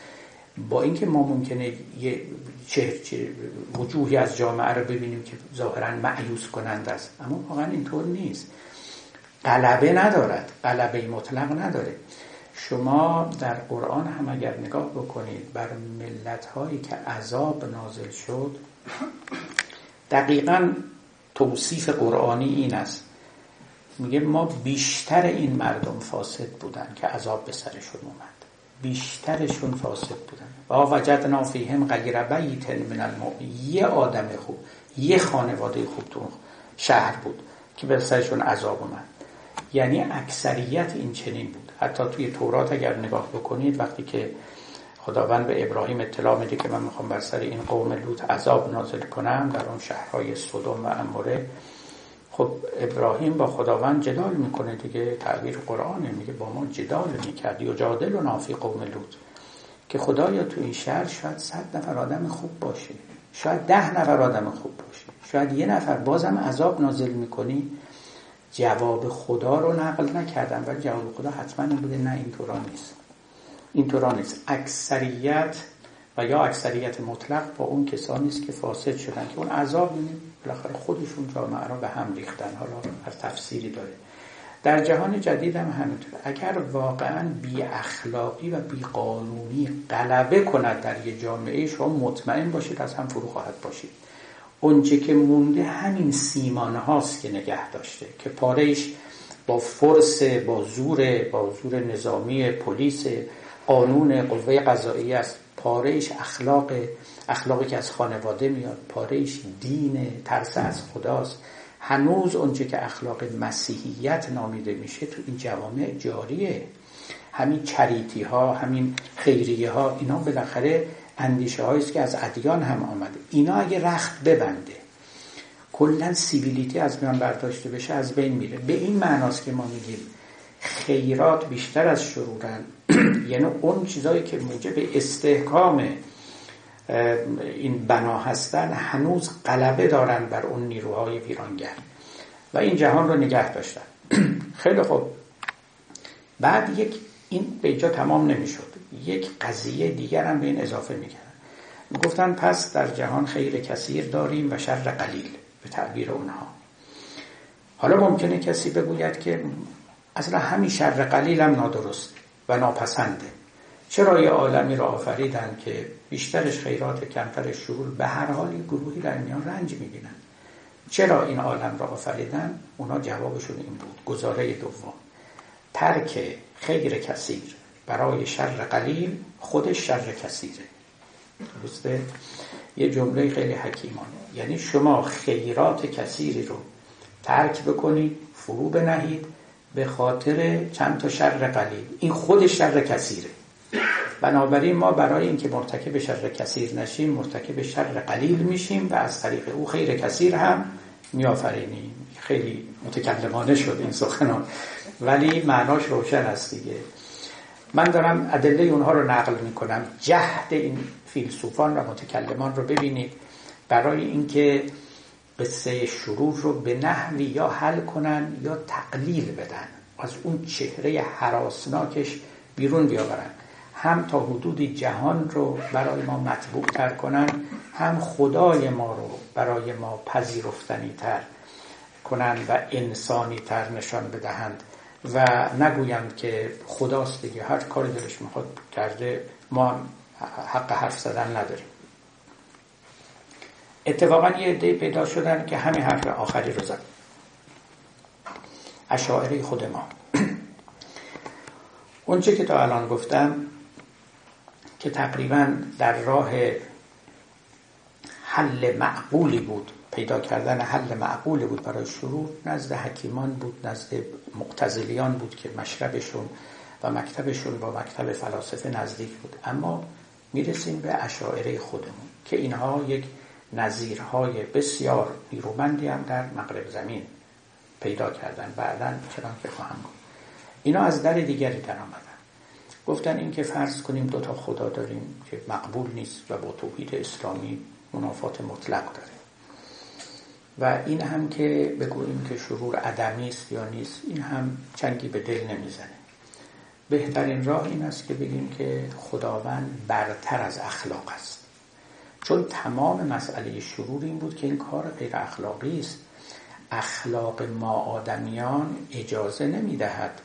با اینکه ما ممکنه یه چه, وجوهی از جامعه رو ببینیم که ظاهرا معیوس کنند است. اما واقعا اینطور نیست. غلبه ندارد. غلبه مطلق نداره. شما در قرآن هم اگر نگاه بکنید بر ملت هایی که عذاب نازل شد دقیقا توصیف قرآنی این است. میگه ما بیشتر این مردم فاسد بودن که عذاب به سرشون اومد. بیشترشون فاسد بودن. و وجدنا فیهم غیر بیت من المؤمن. یه آدم خوب یه خانواده خوب تو شهر بود که به سرشون عذاب اومد. یعنی اکثریت این چنین بود. حتی توی تورات اگر نگاه بکنید وقتی که خداوند به ابراهیم اطلاع میده که من می‌خوام بر سر این قوم لوط عذاب نازل کنم در اون شهرهای سودوم و اموره خب ابراهیم با خداوند جدال می‌کنه دیگه تعبیر قرآنه میگه با ما جدال می‌کردی و جادل و نافی قوم لوط که خدایا تو این شهر شاید صد نفر آدم خوب باشه. شاید ده نفر آدم خوب باشه. شاید یه نفر. بازم عذاب نازل می‌کنی. جواب خدا رو نقل نکردم ولی جواب خدا حتما این بوده نه اینطورا نیست. اینطورا نیست. اکثریت و یا اکثریت مطلق با اون کسانی است که فاسد شدن که اون عذاب بالاخره خودشون جامعه رو به هم ریختن حالا از تفسیری داره. در جهان جدید هم همینطور اگر واقعا بی اخلاقی و بی قانونی غلبه کند در یه جامعه شما مطمئن باشید از هم فرو خواهد باشید اونچه که مونده همین سیمانه هاست که نگه داشته که پارهش با فرس با زور با زور نظامی پلیس قانون قوه قضایی است. پارهش اخلاق اخلاقی که از خانواده میاد پارهش دین ترس از خداست. هنوز اونچه که اخلاق مسیحیت نامیده میشه تو این جوامع جاریه. همین چریتی ها همین خیریه ها اینا بالاخره اندیشه است که از ادیان هم آمده. اینا اگه رخت ببنده کلا سیویلیتی از میان برداشته بشه از بین میره. به این معناست که ما میگیم خیرات بیشتر از شرورن. یعنی اون چیزایی که موجب استحکام این بنا هستن هنوز غلبه دارن بر اون نیروهای ویرانگر. و این جهان رو نگه داشتن. خیلی خوب. بعد یک این به اینجا تمام نمی‌شد. یک قضیه دیگر هم به این اضافه می‌کردن. گفتن پس در جهان خیر کثیر داریم و شر قلیل به تعبیر اونها. حالا ممکنه کسی بگوید که اصلا همین شر قلیل هم نادرست و ناپسنده. چرا یه عالمی را آفریدن که بیشترش خیرات کمترش شرور به هر حال گروهی در میان رنج می‌بینن؟ چرا این عالم را آفریدن؟ اونا جوابشون این بود. گزاره دوم. ترک خیر کثیر. برای شر قلیل خودش شر کثیره. درسته؟ یه جمله خیلی حکیمانه. یعنی شما خیرات کثیری رو ترک بکنید فرو بنهید به خاطر چند تا شر قلیل. این خود شر کثیره. بنابراین ما برای اینکه مرتکب شر کثیر نشیم مرتکب شر قلیل میشیم و از طریق او خیر کثیر هم میآفرینیم. خیلی متکلمانه شد این سخنان. ولی معناش روشن است دیگه. من دارم ادله اونها رو نقل می‌کنم. جهد این فیلسوفان و متکلمان رو ببینید. برای اینکه قصه شرور رو به نحوی یا حل کنن یا تقلیل بدن. از اون چهره حراسناکش بیرون بیاورن. هم تا حدودی جهان رو برای ما مطبوع تر کنن هم خدای ما رو برای ما پذیرفتنی تر کنن و انسانی تر نشان بدهند. و نگویند که خداست دیگه هر کاری دلش می‌خواد کرده ما حق حرف زدن نداریم. اتفاقا یه عده پیدا شدن که همین حرف آخری رو زد. اونچه که تا الان گفتم که تقریبا در راه حل معقولی بود پیدا کردن حل معقولی بود برای شروع نزد حکیمان بود نزد مقتزلیان بود که مشربشون و مکتبشون با مکتب فلاسفه نزدیک بود. اما می‌رسیم به اشاعره خودمون که اینها یک نظیرهای بسیار نیرومندی هم در مغرب زمین پیدا کردن. بعدا چنان که خواهم گفت. اینا از در دیگری در آمدن. گفتن این که فرض کنیم دو تا خدا داریم که مقبول نیست و با توحید اسلامی منافات مطلق داره. و این هم که بگوییم که شرور عدمی است یا نیست این هم چنگی به دل نمی‌زنه. بهترین راه این است که بگیم که خداوند برتر از اخلاق است. چون تمام مسئله شرور این بود که این کار غیر اخلاقی است. اخلاق ما آدمیان اجازه نمی‌دهد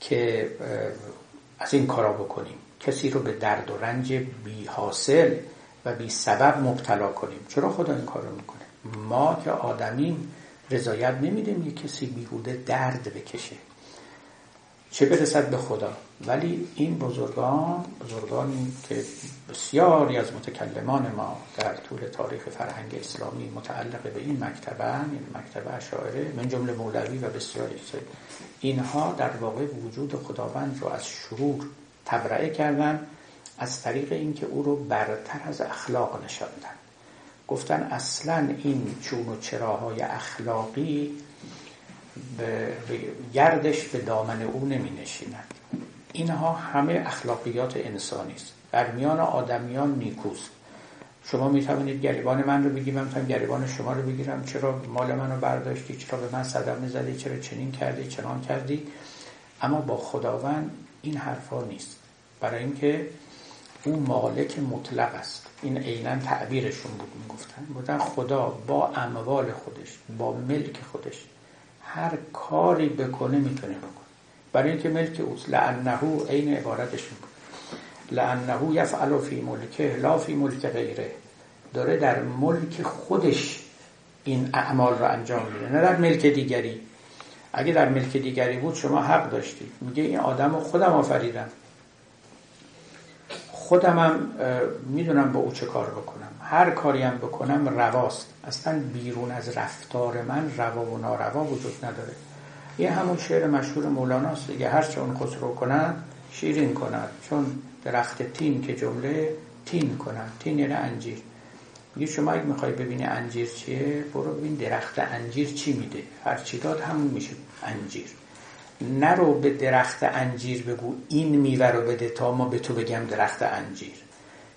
که از این کارا بکنیم. کسی رو به درد و رنج بی حاصل و بی سبب مبتلا کنیم. چرا خدا این کار رو می‌کنه؟ ما که آدمیم رضایت نمیدیم یک کسی بیهوده درد بکشه. چه برسد به خدا؟ ولی این بزرگان بزرگانی که بسیاری از متکلمان ما در طول تاریخ فرهنگ اسلامی متعلق به این مکتبه این مکتبه اشاعره من جمله مولوی و بسیاری اینها در واقع وجود خداوند رو از شرور تبرئه کردن از طریق اینکه او رو برتر از اخلاق نشاندن گفتن اصلا این چون و چراهای اخلاقی به گردش به دامن او نمی نشیند. اینها همه اخلاقیات انسانی است. در میان آدمیان نیکوست. شما می توانید گریبان من رو بگی من گریبان شما رو بگیرم. چرا مال منو برداشتی؟ چرا به من صدمه زدی چرا چنین کردی؟ چنان کردی؟ اما با خداوند این حرفا نیست. برای اینکه او مالک مطلق است. این عینا تعبیرشون بود می‌گفتن. بودن خدا با اموال خودش با ملک خودش هر کاری بکنه می‌تونه بکنه. برای اینکه ملک اوست لعنه عین عبارتش می‌کنه. لعنه یفعل فی ملکه لا فی ملک غیره. داره در ملک خودش این اعمال رو انجام میده نه در ملک دیگری. اگه در ملک دیگری بود شما حق داشتید میگه این آدم رو خودم آفریدم. خودم هم می‌دونم با او چه کار بکنم. هر کاری هم بکنم رواست. اصلا بیرون از رفتار من روا و ناروا وجود نداره. یه همون شعر مشهور مولاناست دیگه. هر چه اون خسرو کنند شیرین کند چون درخت تین که جمله تین کنند. تین یعنی انجیر. میگه شما اگه می‌خوای ببینی انجیر چیه برو ببین درخت انجیر چی میده. هر چی داد همون میشه انجیر. نرو به درخت انجیر بگو. این میوه رو بده تا ما به تو بگم درخت انجیر.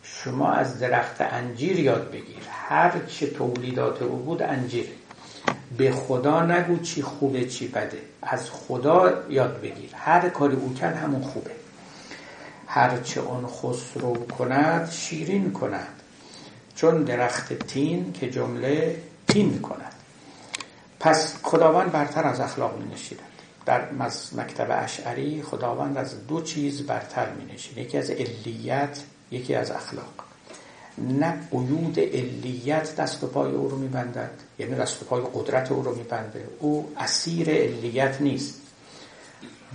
شما از درخت انجیر یاد بگیر. هر چه تولیدات او بود انجیر به خدا نگو چی خوبه چی بده. از خدا یاد بگیر. هر کاری او کرد همون خوبه. هرچه اون خسرو کند شیرین کند. چون درخت تین که جمله تین کند. پس خداوند برتر از اخلاق می نشیدند در مکتب اشعری خداوند از دو چیز برتر می نشید یکی از علیت یکی از اخلاق. نه قیود علیت دست و پای او رو میبندد. یعنی دست و پای قدرت او رو میبنده. او اسیر علیت نیست.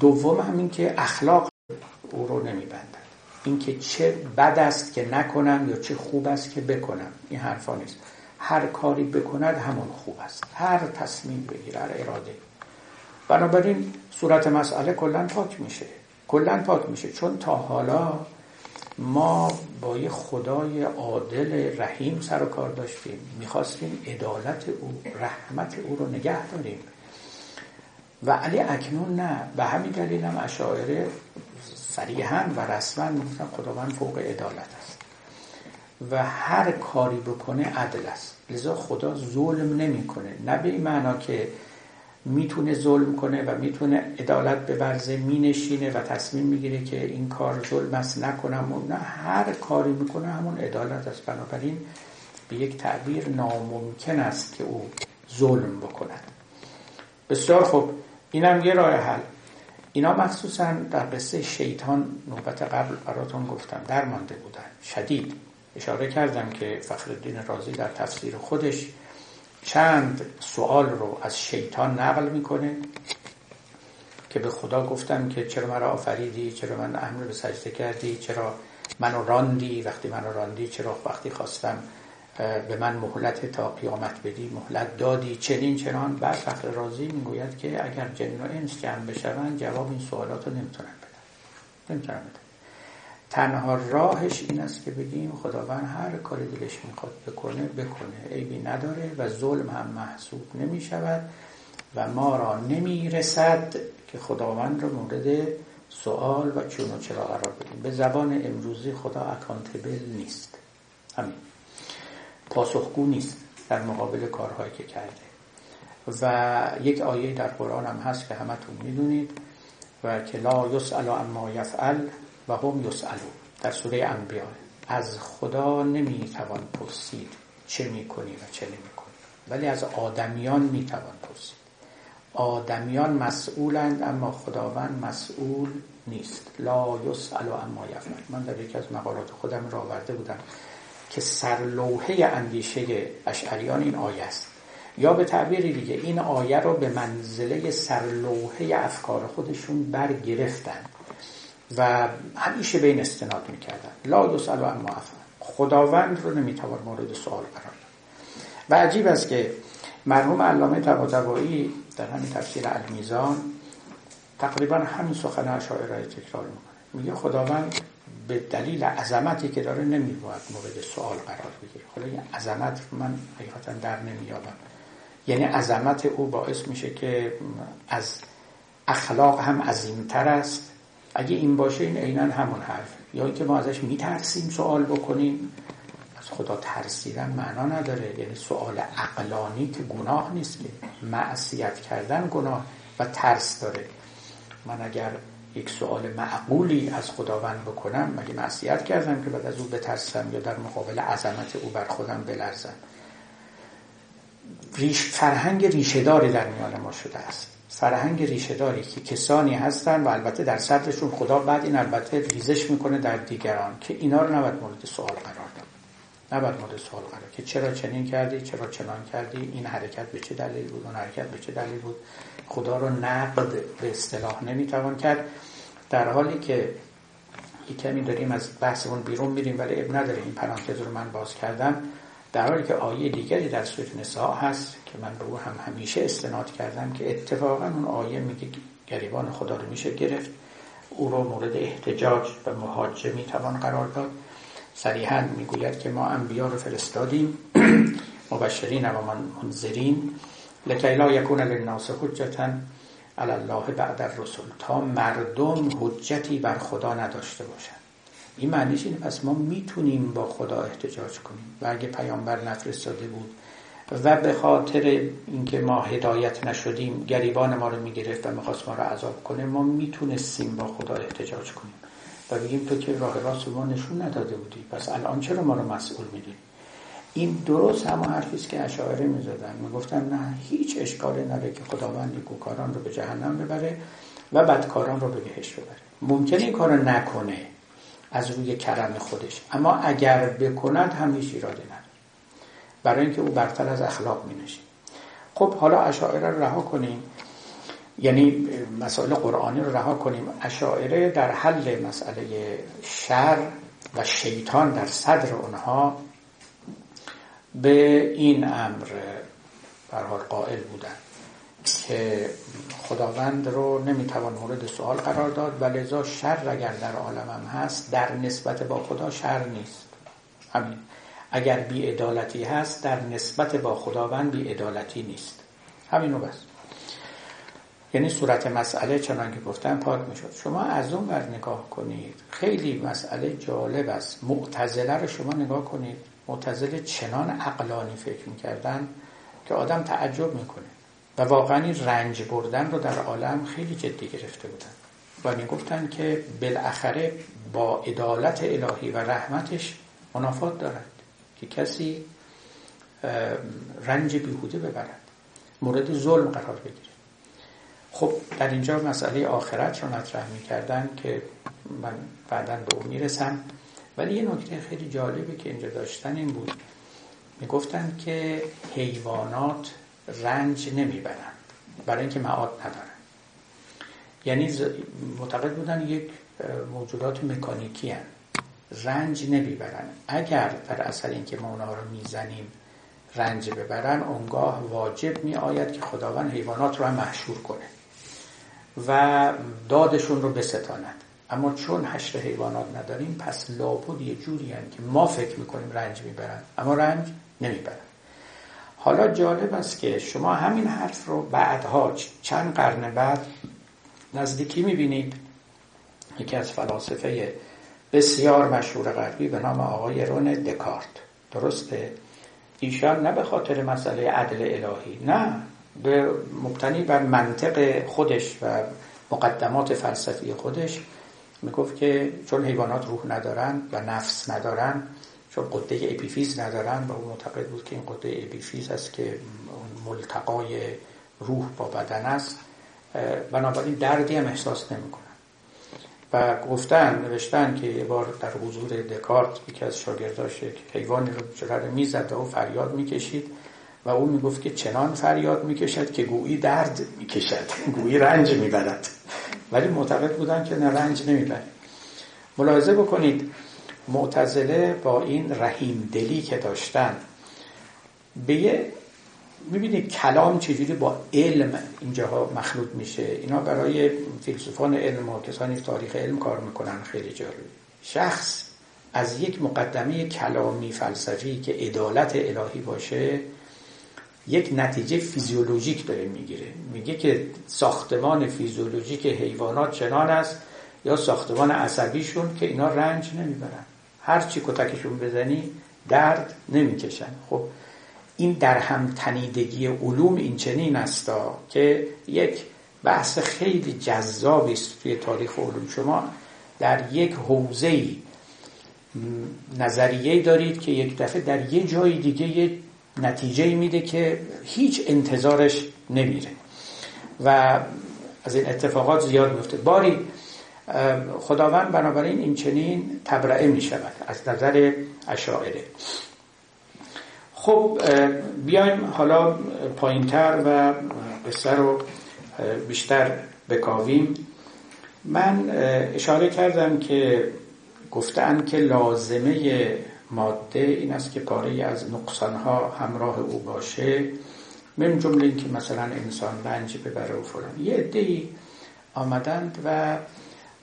دوم همین که اخلاق او رو نمیبندد. اینکه چه بد است که نکنم یا چه خوب است که بکنم. این حرفا نیست. هر کاری بکند همون خوب است. هر تصمیم بگیر هر اراده. بنابراین صورت مسئله کلا پاک میشه. کلا پاک میشه. چون تا حالا ما با یه خدای عادل رحیم سر و کار داشتیم. می‌خواستیم عدالت او رحمت او رو نگه داریم. و علی اکنون نه. به همین دلیل هم اشاعره صریحا و رسما می‌گفتن خداوند فوق عدالت است. و هر کاری بکنه عدل است. لذا خدا ظلم نمی‌کنه. نه به این معنا که می‌تونه ظلم کنه و می‌تونه عدالت ببرزه مینشینه و تصمیم می‌گیره که این کار ظلم است نکنم و نه هر کاری می‌کنه همون عدالت است. بنابراین به یک تعبیر ناممکن است که او ظلم بکند. بسیار خوب. اینم یه راه حل. اینا مخصوصا در قصه شیطان نوبت قبل براتون گفتم. درمانده بودن. شدید. اشاره کردم که فخر رازی در تفسیر خودش چند سوال رو از شیطان نقل می‌کنه که به خدا گفتم که چرا مرا آفریدی؟ چرا من امر به سجده کردی؟ چرا منو راندی؟ وقتی منو راندی چرا وقتی خواستم به من مهلت تا قیامت بدی مهلت دادی؟ چنین چنان. بعد فقر رازی می‌گوید که اگر جن و انس جمع بشون جواب این سوالات رو نمی‌تونن بدن. نمی‌تونن بدن. تنها راهش این است که بگیم خداوند هر کاری دلش می‌خواد بکنه بکنه. عیبی نداره و ظلم هم محسوب نمی شود و ما را نمی رسد که خداوند رو مورد سوال و چون و چرا قرار بدیم. به زبان امروزی خدا اکانتبل نیست. همین پاسخگو نیست در مقابل کارهایی که کرده. و یک آیه در قرآن هم هست که همتون می‌دونید و که لا یسأل اما یفعل و هم یسألو در سوره انبیاء. از خدا نمی‌توان پرسید چه می‌کنی و چه نمی‌کنی. ولی از آدمیان می‌توان پرسید. آدمیان مسئولند اما خداوند مسئول نیست. لا یسأل اما یفعل. من در یکی از مقالات خودم را آورده بودم که سرلوحه اندیشه اشعریان این آیه است. یا به تعبیر دیگه این آیه رو به منزله سرلوحه افکار خودشون برگرفتن. و همیشه به این استناد می‌کردن. لا یسأل اما خداوند رو نمی‌توان مورد سوال قرار و عجیب است که مرحوم علامه طباطبایی در همین تفسیر المیزان تقریبا همین سخن اشاعره تکرار می‌کنه. میگه خداوند به دلیل عظمتی که داره نمیباید مورد سوال قرار بگیره. خدا این عظمت من حقیقتا در نمیابم یعنی عظمت او باعث میشه که از اخلاق هم عظیمتر است. اگه این باشه این عینا همون حرف. یا اینکه ما ازش میترسیم سوال بکنیم. از خدا ترسیدن معنا نداره. یعنی سوال عقلانی که گناه نیست که معصیت کردن گناه و ترس داره. من اگر یک سوال معقولی از خداوند بکنم مگه معصیت کردم که بعد از او بترسم یا در مقابل عظمت او بر خودم بلرزم؟ ریش فرهنگ ریشهداری در میان ما شده است. فرهنگ ریشهداری که کسانی هستن و البته در صدرشون خدا بعد این البته ریزش می‌کنه در دیگران که اینا رو نباید مورد سوال قرار داد. نباید مورد سوال قرار که چرا چنین کردی چرا چنان کردی این حرکت به چه دلیل بود اون حرکت به چه دلیل بود؟ خدا رو نقد به اصطلاح نمی‌توان کرد. در حالی که یک کمی داریم از بحثمون بیرون میریم ولی اب نداره. این پرانتز رو من باز کردم. در حالی که آیه دیگری در سوره نساء هست که من به او هم همیشه استناد کردم که اتفاقا اون آیه میگه گریبان خدا رو میشه گرفت. او رو مورد احتجاج و محاجه می‌توان قرار داد. صریحا می‌گوید که ما انبیا رو فرستادیم مبشرین و منذرین. لکی لا یکون للناس حجتا علی الله بعد الرسل. تا مردم حجتی بر خدا نداشته باشند. این معنیش اینه. پس ما می‌تونیم با خدا احتجاج کنیم. و اگه پیامبر نفرستاده بود و به خاطر اینکه ما هدایت نشدیم گریبان ما رو می‌گرفت و می‌خواست ما رو عذاب کنه ما می‌تونستیم با خدا احتجاج کنیم. و بگیم تو که راه راست ما نشون نداده بودی پس الان چرا ما رو مسئول می‌دونی این درست همه حرفی که اشاعره می‌زدن. می‌گفتن نه هیچ اشکالی نداره که خداوند نیکوکاران رو به جهنم ببره و بدکاران رو به بهش ببره. ممکنه این کارو نکنه. از روی کرم خودش. اما اگر بکند هم هیچ ایرادی نداره. برای اینکه او برتر از اخلاق می خب حالا اشاعره رو رها کنیم. یعنی مسائل قرآنی رو رها کنیم. اشاعره در حل مسئله شر و شیطان در صدر اونها به این امر حال قائل بودن که خداوند رو نمی‌توان مورد سوال قرار داد و لذا شر اگر در عالمم هست در نسبت با خدا شر نیست. همین. اگر بیعدالتی هست در نسبت با خداوند بیعدالتی نیست. همینو بس. یعنی صورت مسئله چنان که گفتم پاک می‌شد. شما از اون بر نگاه کنید. خیلی مسئله جالب است. معتزله رو شما نگاه کنید. معتزله چنان عقلانی فکر می‌کردن که آدم تعجب می‌کنه. و واقعا رنج بردن رو در عالم خیلی جدی گرفته بودن. و می‌گفتن که بالاخره با عدالت الهی و رحمتش منافات دارد که کسی رنج بیهوده ببرد مورد ظلم قرار بگیره. خب در اینجا مسئله آخرت رو مطرح می‌کردن که من بعدا به اون می‌رسم. ولی یه نکته خیلی جالبی که اینجا داشتن این بود. می‌گفتن که حیوانات رنج نمی‌برن برای اینکه معاد ندارن یعنی معتقد بودن یک موجودات مکانیکی هن. رنج نمی‌برن اگر در اثر اینکه ما اونها رو می‌زنیم رنج ببرن اونگاه واجب می آید که خداوند حیوانات رو هم محشور کنه و دادشون رو بستاند. اما چون حشر حیوانات نداریم پس لابد یه جوری هم که ما فکر می‌کنیم رنج می‌برن اما رنج نمی‌برن حالا جالب است که شما همین حرف رو بعدها چند قرن بعد نزدیکی می‌بینید. یکی از فلاسفه بسیار مشهور غربی به نام آقای رون دکارت. درسته؟ ایشان نه به خاطر مسئله عدل الهی نه. به مبتنی بر منطق خودش و مقدمات فلسفی خودش می‌گفت که چون حیوانات روح ندارن و نفس ندارن چون غده اپیفیز ندارن و او معتقد بود که این غده اپیفیز است که ملتقای روح با بدن است. بنابراین دردی هم احساس نمی‌کنن. و گفتن نوشتن که یه بار در حضور دکارت یکی از شاگرداش یک حیوانی رو چرا می‌زد و فریاد می‌کشید و او می‌گفت که چنان فریاد می‌کشد که گویی درد می‌کشد گویی رنج می‌برد. ولی معتقد بودن که نه رنج نمی‌بره. ملاحظه بکنید معتزله با این رحیم دلی که داشتن به یه می‌بینید کلام چجوری با علم اینجاها مخلوط میشه؟ اینا برای فیلسوفان علم و کسانی تاریخ علم کار می‌کنن خیلی جالب. شخص از یک مقدمه کلامی فلسفی که عدالت الهی باشه یک نتیجه فیزیولوژیک داره می‌گیره. میگه که ساختمان فیزیولوژیک حیوانات چنان است یا ساختمان عصبیشون که اینا رنج نمی‌برن. هر چی کتکشون بزنی درد نمی‌کشن. خب این در هم تنیدگی علوم این چنین است که یک بحث خیلی جذابی است توی تاریخ علوم. شما در یک حوزه نظریه دارید که یک دفعه در یه جای دیگه یه نتیجه میده که هیچ انتظارش نمیره و از این اتفاقات زیاد میفته. باری خداوند بنابراین این چنین تبرعه می شود از نظر اشاعره. خب بیایم حالا پایینتر و قصه رو بیشتر بکاویم. من اشاره کردم که گفتن که لازمه ماده این است که پاره از نقصانها همراه او باشه من جمله که مثلا انسان رنج ببره و فلان یه عده‌ای آمدند و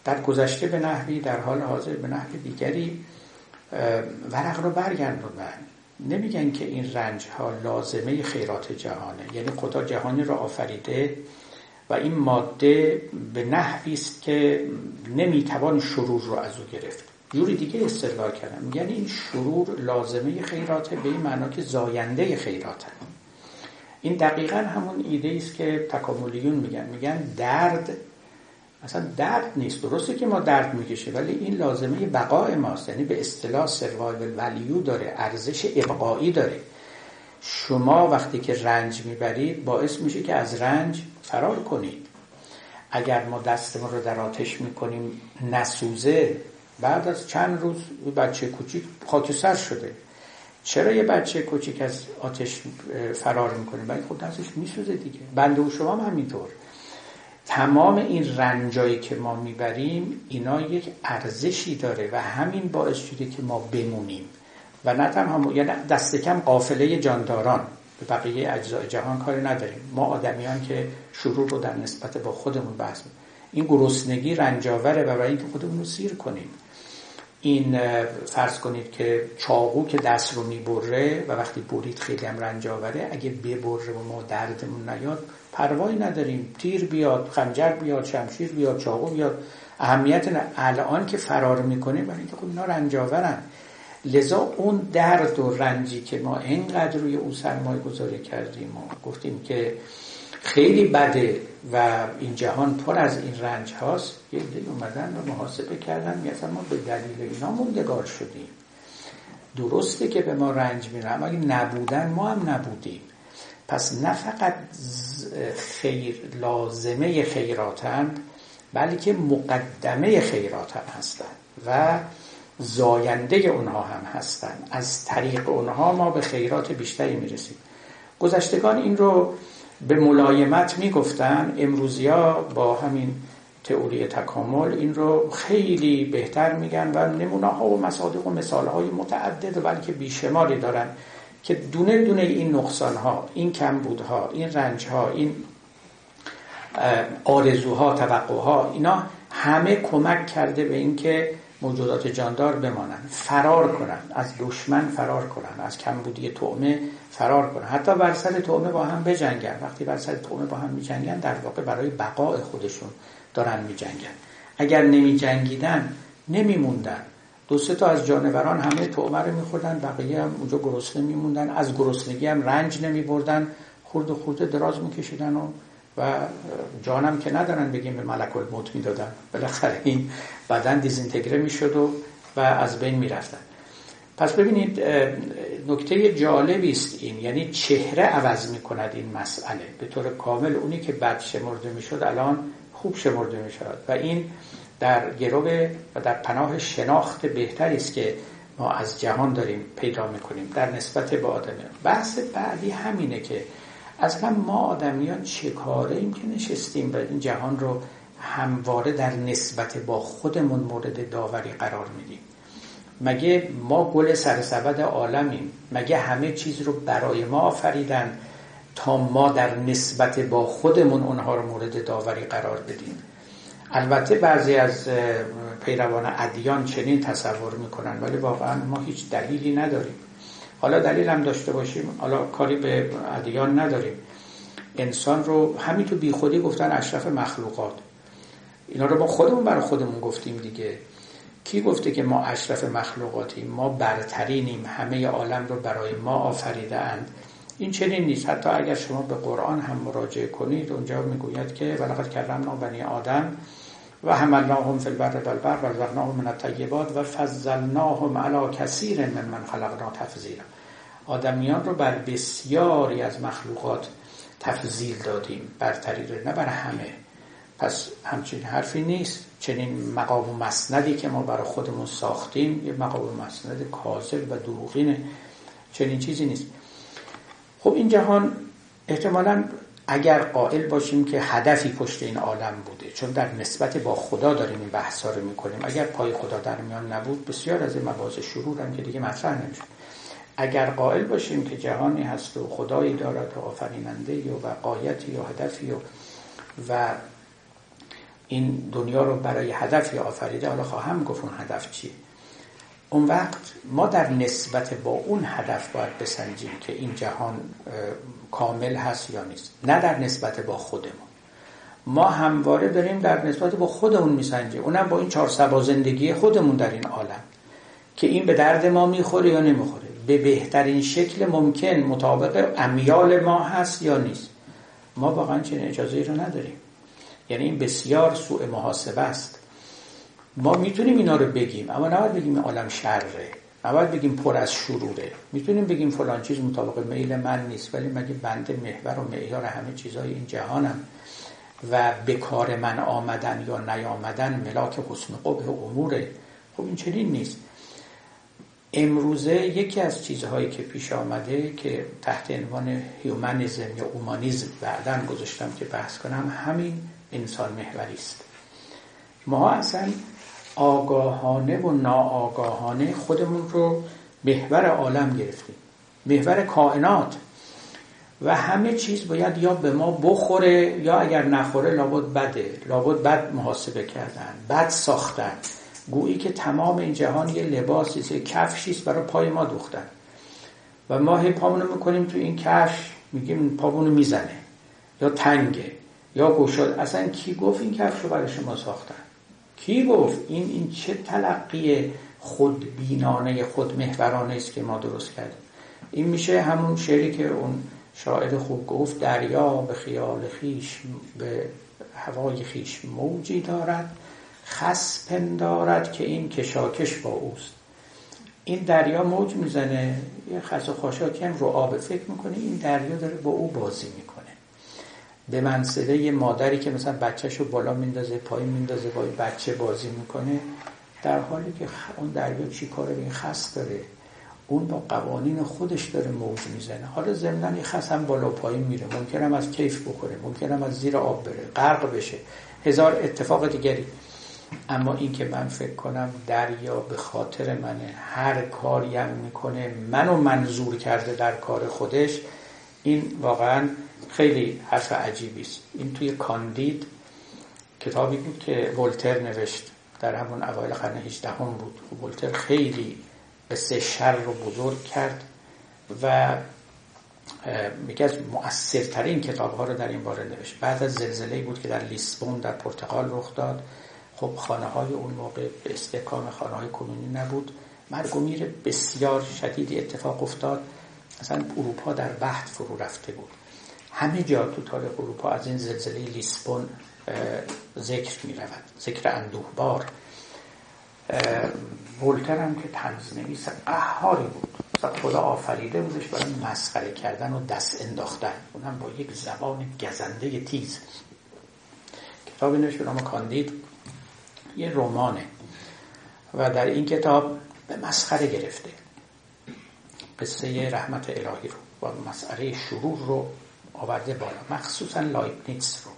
در گذشته به نحوی در حال حاضر به نحو دیگری ورق رو برگردوندن. نمیگن که این رنج ها لازمه خیرات جهانه. یعنی خدا جهانی رو آفریده و این ماده به نحوی است که نمی‌توان شرور رو از او گرفت. جوری دیگه استدلال کردم. یعنی این شرور لازمه خیراته به این معنا که زاینده خیراته این دقیقا همون ایده است که تکاملیون میگن. میگن درد اصلا درد نیست. درسته که ما درد می‌کشه ولی این لازمه بقای ماست. یعنی به اصطلاح سروایول ولیو داره ارزش ابقایی داره. شما وقتی که رنج می‌برید باعث میشه که از رنج فرار کنید. اگر ما دستمون رو در آتش می‌کنیم نسوزه. بعد از چند روز بچه کوچیک خاکستر شده. چرا یه بچه کوچیک از آتش فرار می‌کنه؟ ولی خود دستش میسوزه دیگه. بنده و شما هم همینطور. تمام این رنجایی که ما می‌بریم اینا یک ارزشی داره و همین باعث شده که ما بمونیم. و نه تنها یعنی دست کم قافله جانداران. به بقیه اجزای جهان کاری نداریم. ما آدمیان که شروع رو در نسبت با خودمون بحث این گرسنگی رنجاوره و برای اینکه خودمون رو سیر کنیم. این فرض کنید که چاقو که دست رو می‌بره و وقتی برید خیلی هم رنجاوره اگه ببره و ما دردمون نیاد پروایی نداریم. تیر بیاد خنجر بیاد شمشیر بیاد چاقو بیاد. اهمیت نه. الان که فرار می‌کنه برای اینکه خب اینا رنجاورن لذا اون درد و رنجی که ما اینقدر روی او سرمایه گذاری کردیم و گفتیم که خیلی بده و این جهان پر از این رنج هاست یه دی اومدن و محاسبه کردن مثلا ما به دلیل اینا موندگار شدیم. درسته که به ما رنج میرم اگه نبودن ما هم نبودیم. پس نه فقط خیر لازمه خیراتند بلکه مقدمه خیرات هم هستند و زاینده اونها هم هستند. از طریق اونها ما به خیرات بیشتری می‌رسیم. گذشتگان این رو به ملایمت می‌گفتن. امروزی ها با همین تئوری تکامل این رو خیلی بهتر میگن و نمونه ها و مصادیق و مثال های متعدد بلکه بیشماری دارن. که دونه دونه این نقصان ها این کمبودها این رنج ها این آرزوها توقعها اینا همه کمک کرده به اینکه موجودات جاندار بمانند. فرار کنن از دشمن فرار کنن از کمبودی طعمه فرار کنن حتی بر سر طعمه با هم بجنگن وقتی بر سر طعمه با هم میجنگن در واقع برای بقای خودشون دارن میجنگن اگر نمی جنگیدن نمیموندن. دو سه تا از جانوران همه طعمه رو میخوردن بقیه هم اونجا گرسنه میموندن. از گرسنگی هم رنج نمیبردن. خورد و خورده دراز میکشیدن و و جانم که ندارن بگیم به ملک الموت می‌دادن. بالاخره این بدن دیزینتگره می‌شد و و از بین می‌رفتن. پس ببینید نکته جالبی است این. یعنی چهره عوض می‌کند این مسئله. به طور کامل اونی که بد شمرده می‌شد الان خوب شمرده می‌شد و این در گروه و در پناه شناخت بهتری است که ما از جهان داریم پیدا می‌کنیم در نسبت به آدم بحث بعدی همینه که اصلا ما آدمیان چه کاره ایم که نشستیم و این جهان رو همواره در نسبت با خودمون مورد داوری قرار میدیم. مگه ما گل سرسبد عالمیم؟ مگه همه چیز رو برای ما آفریدن تا ما در نسبت با خودمون اونها رو مورد داوری قرار بدیم؟ البته بعضی از پیروان ادیان چنین تصور می‌کنن ولی واقعا ما هیچ دلیلی نداریم. حالا دلیل هم داشته باشیم حالا کاری به ادیان نداریم. انسان رو همین تو بیخودی گفتن اشرف مخلوقات. اینا رو ما خودمون برای خودمون گفتیم دیگه. کی گفته که ما اشرف مخلوقاتیم؟ ما برترینیم. همه عالم رو برای ما آفریده اند این چنین نیست. حتی اگر شما به قرآن هم مراجعه کنید اونجا می‌گوید که ولقد کرمنا بنی آدم و حملناهم فی البر والبحر و رزقناهم من الطیبات و فضلناهم علی کثیر من من خلقنا تفضیلا. آدمیان رو بر بسیاری از مخلوقات تفضیل دادیم برتری رو نه بر همه. پس همچین حرفی نیست. چنین مقام و مسندی که ما برای خودمون ساختیم یه مقام و مسند کاذب و دروغینه. چنین چیزی نیست. خب این جهان احتمالا اگر قائل باشیم که هدفی پشت این عالم بوده چون در نسبت با خدا داریم این بحثا رو می‌کنیم. اگر پای خدا در میان نبود بسیار از این مباحث شرور هم که دیگه مطرح نمیشه اگر قائل باشیم که جهانی هست و خدایی دارد و آفریننده و قایتی و هدفی و, و این دنیا رو برای هدفی آفریده حالا خواهم گفت اون هدف چیه. اون وقت ما در نسبت با اون هدف باید بسنجیم که این جهان کامل هست یا نیست. نه در نسبت با خودمون. ما همواره داریم در نسبت با خودمون میسنجیم. اونم با این چهار سبا زندگی خودمون در این عالم. که این به درد ما می‌خوره یا نمی‌خوره. به بهترین شکل ممکن مطابق امیال ما هست یا نیست. ما واقعا چنین اجازه رو نداریم. یعنی این بسیار سوء محاسبه است. ما می‌تونیم اینا رو بگیم اما نباید بگیم عالم شره. نباید بگیم پر از شروره. می‌تونیم بگیم فلان چیز مطابق میل من نیست ولی مگه بنده محور و معیار همه چیزهای این جهانم و به کار من آمدن یا نیامدن ملاک حسن قبه اموره؟ خب این چنین نیست. امروزه یکی از چیزهایی که پیش آمده که تحت عنوان هیومانیزم یا اومانیزم بعدا گذاشتم که بحث کنم همین انسان محوری است ما اصلا آگاهانه و ناآگاهانه خودمون رو محور عالم گرفتیم. محور کائنات. و همه چیز باید یا به ما بخوره یا اگر نخوره لابد بده. لابد بد محاسبه کردن بد ساختن. گویی که تمام این جهان یه لباسی یه کفشیست برای پای ما دوختن. و ما هی پامونو می‌کنیم تو این کفش میگیم پامونو می‌زنه. یا تنگه یا گشاد. اصلا کی گفت این کفش رو برای شما ساختن؟ کی گفت این این چه تلقی خود بینانه خود محورانه است که ما درست کردیم؟ این میشه همون شعری که اون شاعر خوب گفت دریا به خیال خیش به هوای خیش موجی دارد خس پندارد که این کشاکش با اوست. این دریا موج می‌زنه یه خس و خاشاکی هم رو آب فکر می‌کنه این دریا داره با او بازی می‌کنه. به منصده یه مادری که مثلا بچهش رو بالا میندازه پایین میندازه با بچه بازی می‌کنه در حالی که اون دریا چی کاره؟ به این خس داره. اون با قوانین خودش داره موج می‌زنه. حالا ضمن خس هم بالا پایین میره. ممکنم از کیف بخوره. ممکنم از زیر آب بره. غرق بشه. هزار اتفاق دیگری. اما این که من فکر کنم دریا به خاطر منه. هر کاری هم می‌کنه منو منظور کرده در کار خودش این واقعا خیلی حرف عجیبی است. این توی کاندید کتابی بود که ولتر نوشت. در همون اوایل قرن 18 هم بود. خب ولتر خیلی قصه شر رو بزرگ کرد و یکی از مؤثرترین کتاب ها رو در این باره نوشت. بعد از زلزله بود که در لیسبون در پرتغال رخ داد. خب خانه های اون موقع به استحکام خانه های کنونی نبود. مرگ و میر بسیار شدیدی اتفاق افتاد. اصلا اروپا در بحث فرو رفته بود. همه جا تو تاریخ اروپا از این زلزله لیسبون ذکر می رود ذکر اندوهبار. ولتر هم که تنز نویس قهاری بود. خدا آفریده بودش برای مسخره کردن و دست انداختن. اونم با یک زبان گزنده تیز. کتابی نوشت به نام کاندید یه رمانه. و در این کتاب به مسخره گرفته. قصه رحمت الهی رو و مسئله شرور رو آورده بالا مخصوصا لایبنیتس رو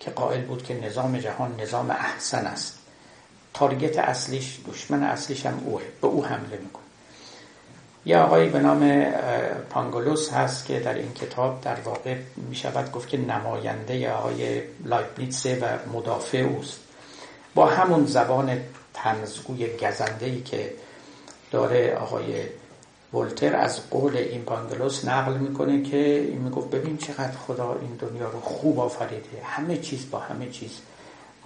که قائل بود که نظام جهان نظام احسن است. تارگت اصلیش دشمن اصلیش هم اوه به او حمله می‌کنه. یه آقایی به نام پانگولوس هست که در این کتاب در واقع می شود گفت که نماینده آقای لایبنیتسه و مدافع اوست. با همون زبان تنزگوی گزنده ای که داره آقای ولتر از قول این پانگلوس نقل می‌کنه که این می‌گفت ببین چقدر خدا این دنیا رو خوب آفریده. همه چیز با همه چیز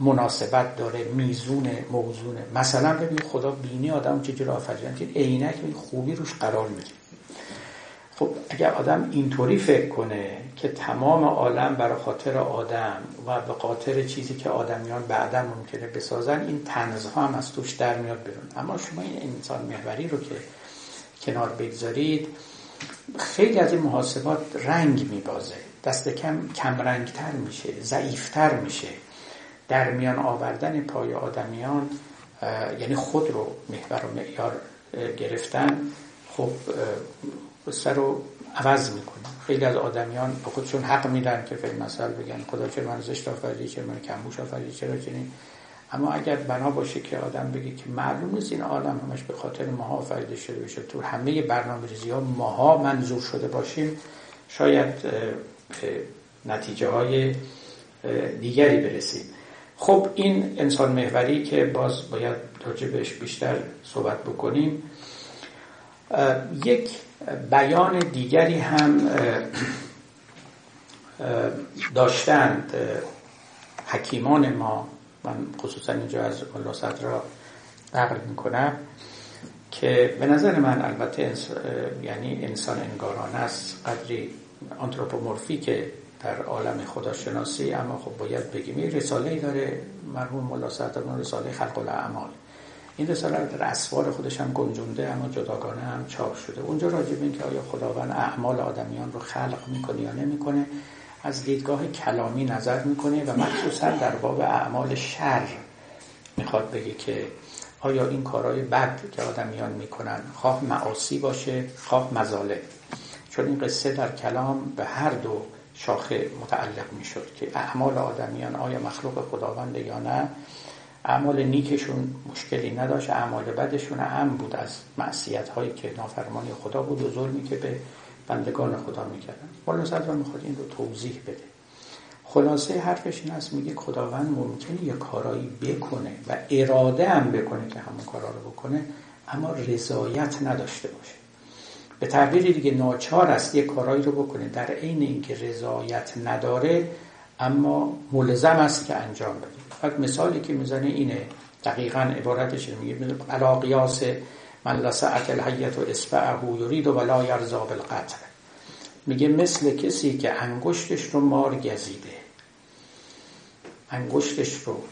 مناسبت داره میزونه موزونه. مثلا ببین خدا بینی آدم چجوری آفریده. عینک خوبی روش قرار میده. خب اگر آدم اینطوری فکر کنه که تمام عالم برای خاطر آدم و به خاطر چیزی که آدمیان بعدا ممکنه بسازن این تنزها هم از توش در میاد بیرون. اما شما این انسان محوری رو که کنار بگذارید. خیلی از این محاسبات رنگ میبازه. دست کم کمرنگتر میشه ضعیفتر میشه. در میان آوردن پای آدمیان یعنی خود رو محور و معیار گرفتن خب قصه رو عوض می‌کنه. خیلی از آدمیان به خودشون حق میدن که فیلم مثل بگن. خدا چه من زشت آفریدی چه من کمبوش آفریدی چرا چنین. اما اگر بنا باشه که آدم بگه که معلوم نیست این عالم همش به خاطر ماها آفریده شده بشه تو همه برنامه ریزی ها ماها منظور شده باشیم شاید نتیجه های دیگری برسیم. خب این انسان محوری که باز باید بهش بیشتر صحبت بکنیم یک بیان دیگری هم داشتند حکیمان ما من خصوصا اینجا از ملا صدرا نقل می‌کنم که به نظر من البته یعنی انسان انگاران است قدری آنتروپومورفی که در عالم خداشناسی اما خب باید بگیم یه رساله داره مرحوم ملا صدران رساله خلق الاعمال. این رساله در اسوار خودش هم گنجونده اما جداگانه هم چاپ شده. اونجا راجع به اینکه آیا خداوند اعمال آدمیان رو خلق می‌کنه یا نمی‌کنه از دیدگاه کلامی نظر می‌کنه و مخصوصا در باب اعمال شر می‌خواد بگه که آیا این کارهای بد که آدمیان می‌کنن خواه معاصی باشه خواه مزاله. چون این قصه در کلام به هر دو شاخه متعلق می‌شد که اعمال آدمیان آیا مخلوق خداوند یا نه. اعمال نیکشون مشکلی نداشت اعمال بدشون هم بود از معصیت هایی که نافرمانی خدا بود و ظلمی که به بندگان خدا می‌کردن. مولانا صدرا می‌خواد این رو توضیح بده. خلاصه حرفش این است میگه خداوند ممکنه یه کارایی بکنه و اراده هم بکنه که همون کارا رو بکنه اما رضایت نداشته باشه. به تعبیر دیگه ناچار است یه کارایی رو بکنه. در عین اینکه رضایت نداره اما ملزم است که انجام بده. فقط مثالی که می‌زنه اینه. دقیقا عبارتش میگه علا قیاس من لسعت الحیت و اسبعه یرید و ولا یرزا بالقطر. میگه مثل کسی که انگشتش رو مار گزیده. انگشتش رو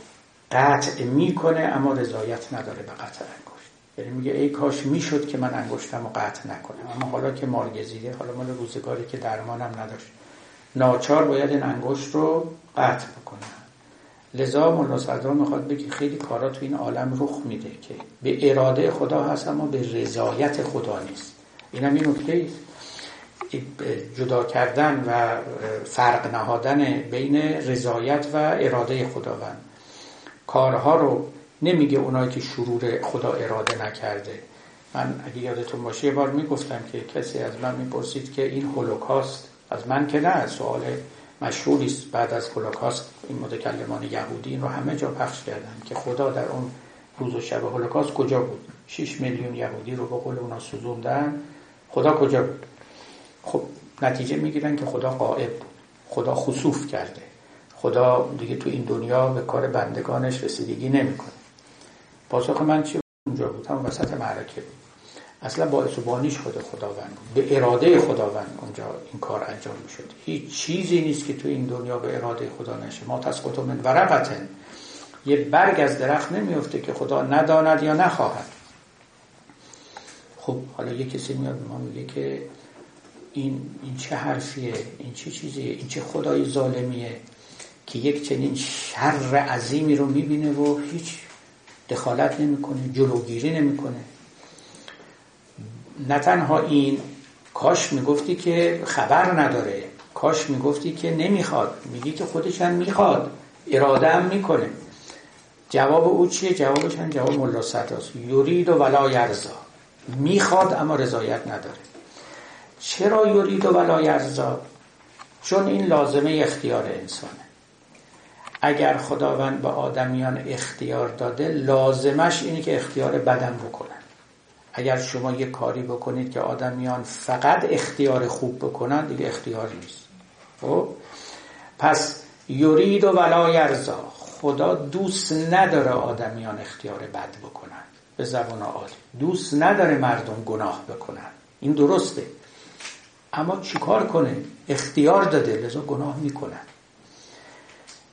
قطع می‌کنه اما رضایت نداره به قطع انگشت. یعنی میگه ای کاش می‌شد که من انگشتم رو قطع نکنم. اما حالا که مار گزیده حالا مال روزگاری که درمانم نداشت. ناچار باید این انگشت رو قطع بکنم. لذا مولا صدرا می‌خواد بگه خیلی کارا تو این عالم رخ میده که به اراده خدا هست اما به رضایت خدا نیست. اینم این نکته جدا کردن و فرق نهادن بین رضایت و اراده خداوند. کارها رو نمیگه اونایی که شرور خدا اراده نکرده. من اگه یادتون باشه یه بار می‌گفتم که کسی از من می‌پرسید که این هولوکاست از من که نه؟ سوال مشهوری است بعد از هولوکاست این متکلمان یهودی این رو همه جا پخش کردن که خدا در اون روز و شب هولوکاست کجا بود؟ 6 میلیون یهودی رو به قول اونا سوزوندن. خدا کجا بود؟ خب نتیجه می‌گیرن که خدا قائب بود. خدا خصوف کرده. خدا دیگه تو این دنیا به کار بندگانش رسیدگی نمی‌کنه. پاسخ من چی اونجا بود. هم وسط معرکه بود. اصلا باعث و بانیش خود خداوند به اراده خداوند اونجا این کار انجام می‌شد. هیچ چیزی نیست که تو این دنیا به اراده خدا نشه. ما تسقط من ورقتن یه برگ از درخت نمیفته که خدا نداند یا نخواهد. خب حالا یه کسی میاد ما میگه که این این چه حرفیه؟ این چه چیزیه؟ این چه خدای ظالمیه؟ که یک چنین شر عظیمی رو می‌بینه و هیچ دخالت نمی‌کنه جلوگیری نمی‌کنه. نه تنها این کاش می‌گفتی که خبر نداره کاش می‌گفتی که نمی‌خواد میگی که خودش هم می‌خواد اراده هم می‌کنه. جواب او چیه؟ جوابش هم جواب ملا صدراست یورید و ولا یرزا می‌خواد اما رضایت نداره. چرا یورید و ولا یرزا چون این لازمه اختیار انسانه. اگر خداوند به آدمیان اختیار داده لازمش اینه که اختیار بدن بکنن اگر شما یه کاری بکنید که آدمیان فقط اختیار خوب بکنن دیگه اختیار نیست. خب؟ پس یورید و ولا یرزا خدا دوست نداره آدمیان اختیار بد بکنن. به زبان عادی دوست نداره مردم گناه بکنن. این درسته. اما چیکار کنه؟ اختیار داده لذا گناه می‌کنن.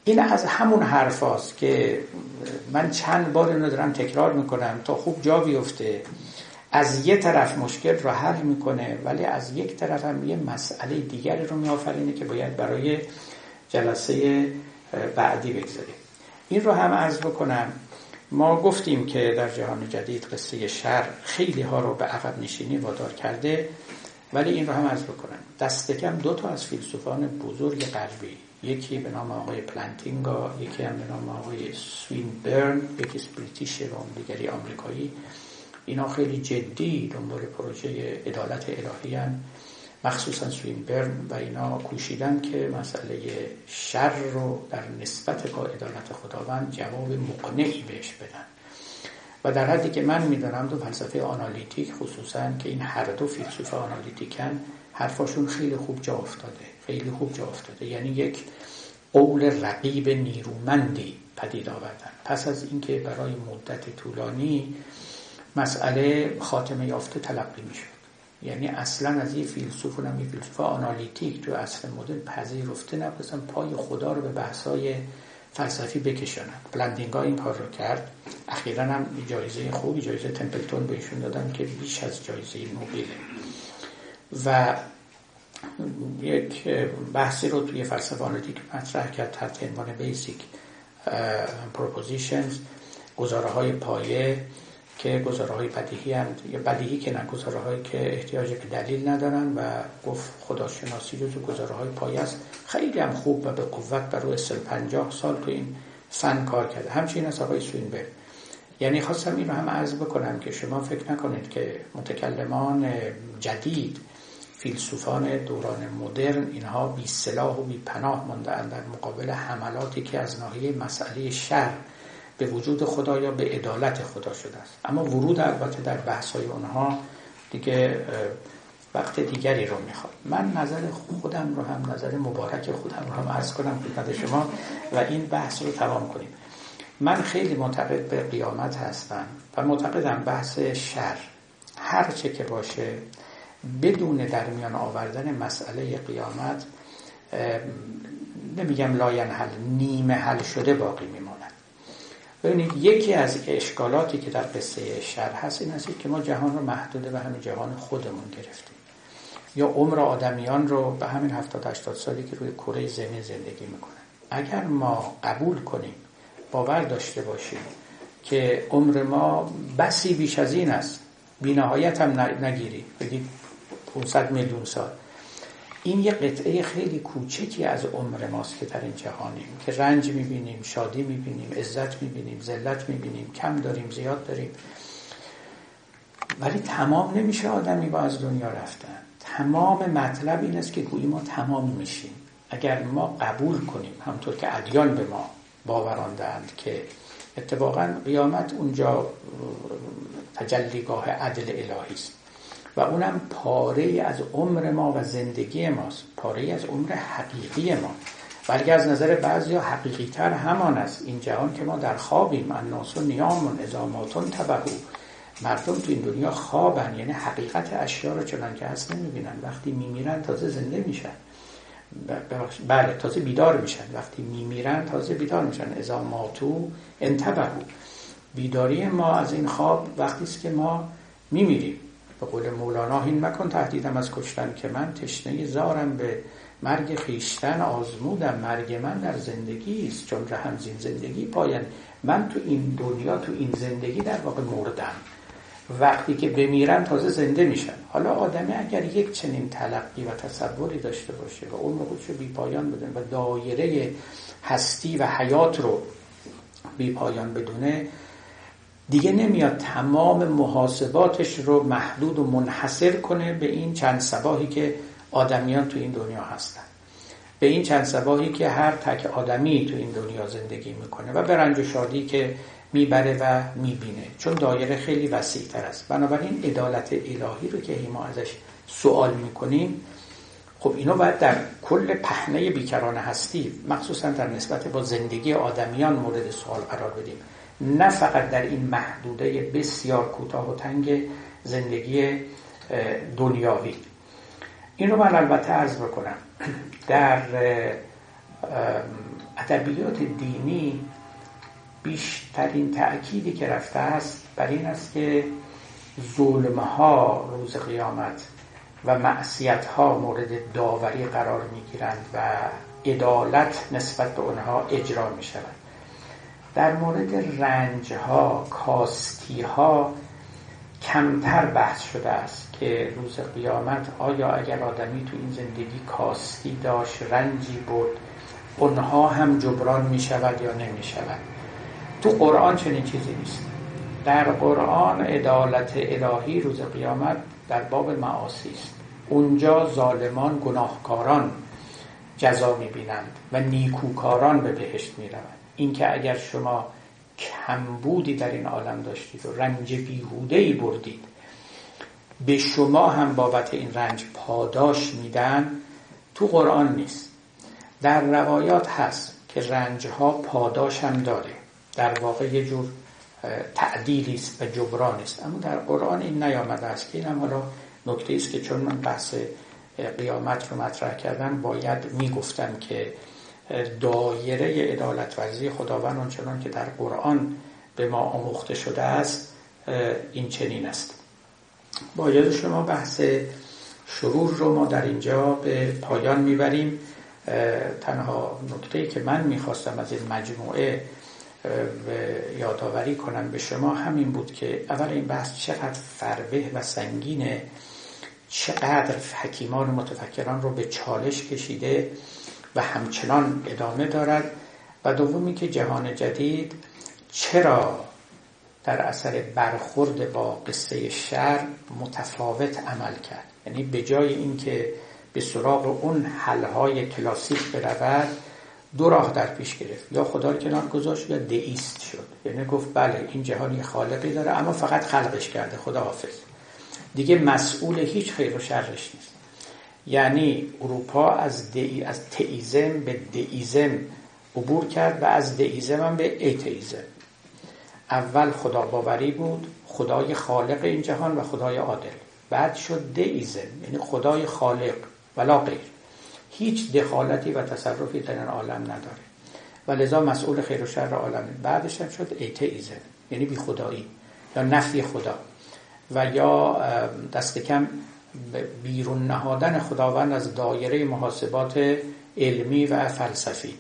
این از همون حرف هاست که من چند بار اینو دارم تکرار می‌کنم تا خوب جا بیفته. از یه طرف مشکل رو حل می‌کنه ولی از یک طرف هم یه مسئله دیگری رو میآفرینه که باید برای جلسه بعدی بگذاریم. این رو هم عرض بکنم. ما گفتیم که در جهان جدید قصه شر خیلی ها رو به عقب نشینی وادار کرده ولی این رو هم عرض بکنم. دست کم دو تا از فیلسوفان بزرگ غربی یکی به نام آقای پلانتینگا یکی هم به نام آقای سوین برن یکی بریتیش و دیگری آمریکایی اینا خیلی جدی دنبال پروژه عدالت الهی هن. مخصوصا برن و اینا کوشیدن که مسئله شر رو در نسبت با عدالت خداوند جواب مقنعی بهش بدن. و در حدی که من می‌دانم دو فلسفه آنالیتیک خصوصا که این هر دو فیلسوف آنالیتیکن حرفاشون خیلی خوب جا افتاده خیلی خوب جا افتاده. یعنی یک قول رقیب نیرومندی پدید آوردن. پس از اینکه برای مدت طولانی مسئله خاتمه یافته تلقی می‌شد. یعنی اصلا از یه فیلسوف و یه فیلسوف analytic تو اصل مدل پذیرفته نبودن پای خدا رو به بحثای فلسفی بکشانن پلانتینگا این کار رو کرد. اخیرا هم جایزه خوبی جایزه تمپلتون بهشون دادن که بیش از جایزه نوبله و یک بحثی رو توی فلسفه analytic مطرح کرد تحت عنوان basic propositions گزاره های پایه. که گزاره های بدیهی هم یا بدیهی که نه گزاره هایی که احتیاج به دلیل ندارن و گفت خداشناسی تو گزاره های است. خیلی هم خوب و به قوت بر روی سل پنجاه سال تو این فن کار کرده. همچنین از آقای سوئینبرن. یعنی خواستم این رو هم عرض بکنم که شما فکر نکنید که متکلمان جدید فیلسوفان دوران مدرن اینها بی سلاح و بی پناه ماندن در مقابل حملاتی که از ناحیه مسئله شر به وجود خدا یا به عدالت خدا شده است. اما ورود البته در بحث های اونها دیگه وقت دیگری رو می‌خواد. من نظر خودم رو هم نظر مبارک خودم رو هم عرض کنم خدمت شما و این بحث رو تمام کنیم. من خیلی معتقد به قیامت هستم و معتقدم بحث شر هر چه که باشه بدون در میان آوردن مسئله قیامت نمیگم لاین حل نیمه حل شده باقی میماند ببینید یکی از اشکالاتی که در قصه شر هست این است که ما جهان رو محدوده به همین جهان خودمون گرفتیم. یا عمر آدمیان رو به همین 70 80 سالی که روی کره زمین زندگی می‌کنن. اگر ما قبول کنیم باور داشته باشیم که عمر ما بسی بیش از این است. بینهایت هم نگیری بگید 500 میلیون سال. این یه قطعه خیلی کوچکی از عمر ماست که در این جهانیم که رنج می‌بینیم شادی می‌بینیم عزت می‌بینیم ذلت می‌بینیم کم داریم زیاد داریم. ولی تمام نمیشه آدمی با از دنیا رفتن. تمام مطلب این است که گویی ما تمام میشیم. اگر ما قبول کنیم همطور که ادیان به ما باوراندند که اتفاقا قیامت اونجا تجلیگاه عدل الهی است. و اونم پاره از عمر ما و زندگی ماست. پاره از عمر حقیقی ما. بلکه از نظر بعضی حقیقی تر همان است. این جهان که ما در خوابیم. الناس و نیامون ازاماتون تبهو. مردم تو این دنیا خوابن. یعنی حقیقت اشیا رو چنان که هست نمی‌بینن. وقتی میمیرن تازه زنده میشن. بله تازه بیدار میشن. وقتی میمیرن تازه بیدار میشن. ازا ماتو انتبهو بیداری ما از این خواب وقتی است که ما میمیریم. به قول مولانا این مکن تهدیدم از کشتن که من تشنه زارم به مرگ خیشتن آزمودم مرگ من در زندگی است چون رحمزین زندگی پایان. من تو این دنیا تو این زندگی در واقع مردم. وقتی که بمیرن تازه زنده میشن حالا آدمی اگر یک چنین تلقی و تصوری داشته باشه و اون خودش رو بی پایان بدونه و دایره هستی و حیات رو بی پایان بدونه دیگه نمیاد تمام محاسباتش رو محدود و منحصر کنه به این چند سباهی که آدمیان تو این دنیا هستن. به این چند سباهی که هر تک آدمی تو این دنیا زندگی می‌کنه و به رنج و شادی که می‌بره و می‌بینه. چون دایره خیلی وسیع تر است. بنابراین عدالت الهی رو که ما ازش سوال می‌کنیم خب اینو باید در کل پهنه بیکران هستی مخصوصا در نسبت با زندگی آدمیان مورد سوال قرار بدیم. نه فقط در این محدوده بسیار کوتاه و تنگ زندگی دنیاوی. این رو من البته عرض بکنم. در ادبیات دینی بیشترین تأکیدی که رفته است بر این است که ظلمها روز قیامت و معصیت ها مورد داوری قرار می گیرند و عدالت نسبت به آنها اجرا می شود در مورد رنج ها کاستی ها کمتر بحث شده است که روز قیامت آیا اگر آدمی تو این زندگی کاستی داشت رنجی بود اونها هم جبران می شود یا نمی شود تو قرآن چنین چیزی نیست. در قرآن عدالت الهی روز قیامت در باب معاصی است. اونجا ظالمان گناهکاران جزا می‌بینند و نیکوکاران به بهشت می‌روند. اینکه اگر شما کمبودی در این عالم داشتید و رنج بیهوده ای بردید به شما هم بابت این رنج پاداش میدن تو قرآن نیست. در روایات هست که رنج ها پاداش هم داره. در واقع یه جور تعدیلی است و جبران است. اما در قرآن این نیامده است که این هم حالا نکته است که چون من بحث قیامت رو مطرح کردن باید می‌گفتم که دایره عدالت ورزی خداوند آنچنان که در قرآن به ما آموخته شده است این چنین است. با شما بحث شرور رو ما در اینجا به پایان می‌بریم. تنها نکته که من می‌خواستم از این مجموعه یادآوری کنم به شما همین بود که اول این بحث چقدر فربه و سنگینه چقدر حکیمان و متفکران رو به چالش کشیده و همچنان ادامه دارد و دومی که جهان جدید چرا در اثر برخورد با قصه شر متفاوت عمل کرد. یعنی به جای اینکه به سراغ اون حلهای کلاسیک برود دو راه در پیش گرفت. یا خدا رو کنار گذاشت یا دئیست شد. یعنی گفت بله این جهان یه خالقی داره اما فقط خلقش کرده. خدا حافظ دیگه مسئول هیچ خیر و شرش نیست. یعنی اروپا از, دی... از تئیزم به دئیزم عبور کرد و از دئیزم هم به ایتئیزم اول خدا باوری بود خدای خالق این جهان و خدای عادل. بعد شد دئیزم یعنی خدای خالق ولا غیر. هیچ دخالتی و تصرفی در این عالم نداره. و لذا مسئول خیر و شر عالم. بعدش هم شد ایتئیزم یعنی بی خدایی یا نفی خدا. و یا دست کم بیرون نهادن خداوند از دایره محاسبات علمی و فلسفی.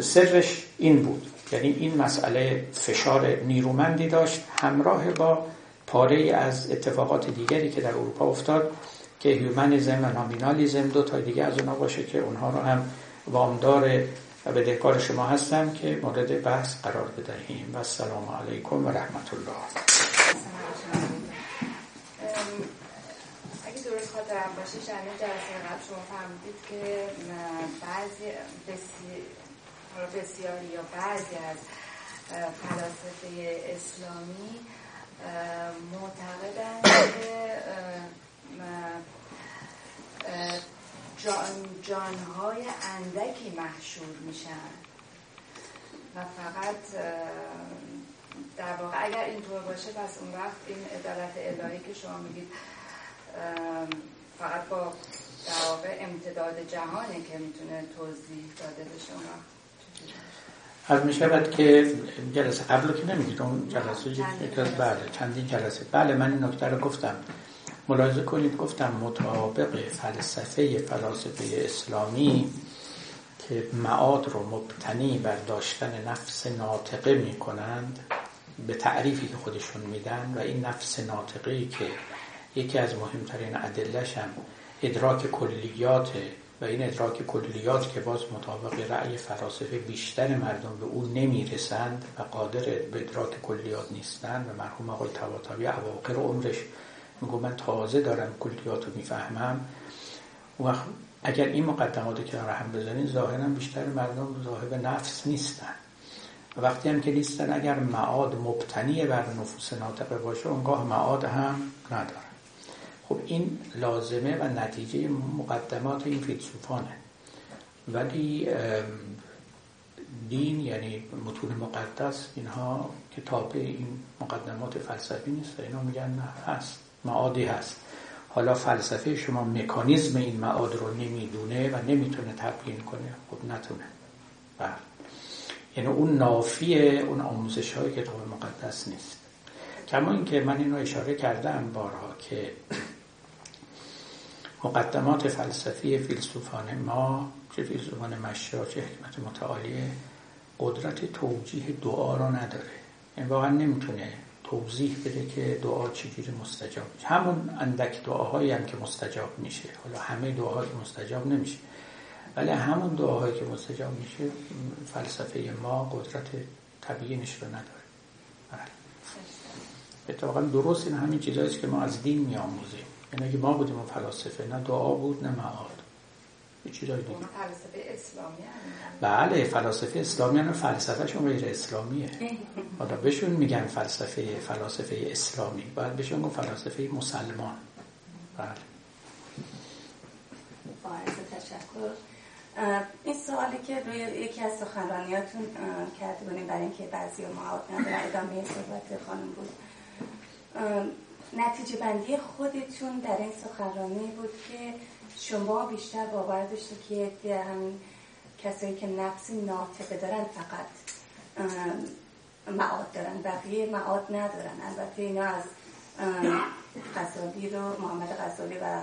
سرش این بود یعنی این مسئله فشار نیرومندی داشت همراه با پاره از اتفاقات دیگری که در اروپا افتاد که هیومنیزم و نامینالیزم دو تا دیگه از اونها باشه که اونها رو هم وامدار و بدهکار شما هستم که مورد بحث قرار بدهیم. و السلام علیکم و رحمت الله اگه درست خاطرم باشه شنید جلسه قبل شما فهمیدید که بعضی بسیاری یا بعضی از فلاسفه اسلامی معتقدند که جان جانهای اندکی محشور میشن. و فقط در واقع اگر اینطور باشه پس اون وقت این عدالت الهی که شما میگید فقط با در واقع امتداد جهانه که می‌تونه توضیح داده بشه اون از می شود که جلسه قبل که نمیگید اون جلسه بله چندین جلسه. بله من این نکته رو گفتم. ملاحظه کنید گفتم مطابق فلسفه فلاسفه اسلامی که معاد رو مبتنی بر داشتن نفس ناطقه می کنند به تعریفی که خودشون میدن و این نفس ناطقه که یکی از مهمترین عدلش هم ادراک کلیات و این ادراک کلیات که باز مطابق رأی فلاسفه بیشتر مردم به اون نمی‌رسند و قادر به ادراک کلیات نیستند و مرحوم آقای تواتاوی اواخر عمرش میگو من تازه دارم کلیات رو می‌فهمم. و اگر این مقدمات که هم بزنین ظاهرا بیشتر مردم ظاهر نفس نیستن. و وقتی هم که نیستن اگر معاد مبتنی بر نفوس ناطقه باشه اونگاه معاد هم نداره خب این لازمه و نتیجه مقدمات این فیلسوفانه. ولی دین یعنی متون مقدس اینها کتاب این مقدمات فلسفی نیست اینا میگن نه هست معادی هست. حالا فلسفه شما مکانیزم این معاد رو نمی‌دونه و نمی‌تونه تبیین کنه خب نتونه. بله. یعنی اون نافی اون آموزش های کتاب مقدس نیست. کما اینکه من اینو اشاره کردم بارها که مقدمات فلسفی فیلسوفان ما چه فیلسوفان مشیا چه حکمت متعالیه قدرت توجیه دعا رو نداره. یعنی واقعا نمی‌تونه توضیح بده که دعا چجوری مستجاب میشه. همون اندک دعاهایی هم که مستجاب میشه. حالا همه دعاهایی مستجاب نمیشه. ولی همون دعاهایی که مستجاب میشه فلسفه ما قدرت طبیعیش رو نداره. بله. اتفاقا درست این همین چیزهاییست که ما از دین میآموزیم. یعنی اگه ما بودیم فلاسفه نه دعا بود نه معاد. یه چیزای دیگه. فلسفه اسلامی بله فلاسفه اسلامی هم فلسفهشون غیر اسلامیه. حالا بهشون میگن فلسفه فلاسفه اسلامی. باید بهشون گفت فلاسفه مسلمان. بله. تشکر. این سوالی که روی یکی از سخنرانیاتون کرده بودیم برای اینکه بعضی معاد ندارن ادامه صحبت خانم بود. نتیجه بندی خودتون در این سخنرانی بود که شما بیشتر باور داشته که همین کسایی که نفسی ناطقه دارن فقط معاد دارن. بقیه معاد ندارن. البته اینا از غزالی رو محمد غزالی و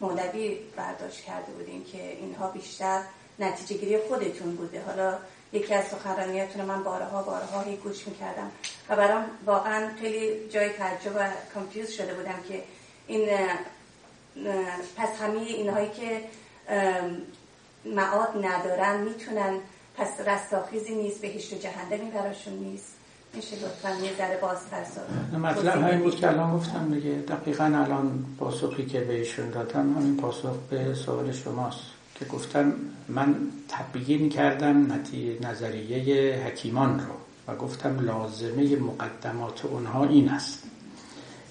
مولوی برداشت کرده بودین که اینها بیشتر نتیجه گیری خودتون بوده. حالا یکی از سخنرانیاتون من بارها بارها هی گوش می‌کردم و برام واقعا خیلی جای تعجب و کانفیوز شده بودم که این پس همه اینهایی که معاد ندارن می‌تونن پس رستاخیزی نیست بهشت و جهنمی براشون نیست. میشه لطفا یه ذره بازتر مطلب همین بود که الان گفتم دیگه دقیقا الان پاسخی که بهشون دادم همین پاسخ به سوال شماست. که گفتم من تبیین کردم نظریه حکیمان رو و گفتم لازمه مقدمات اونها این است.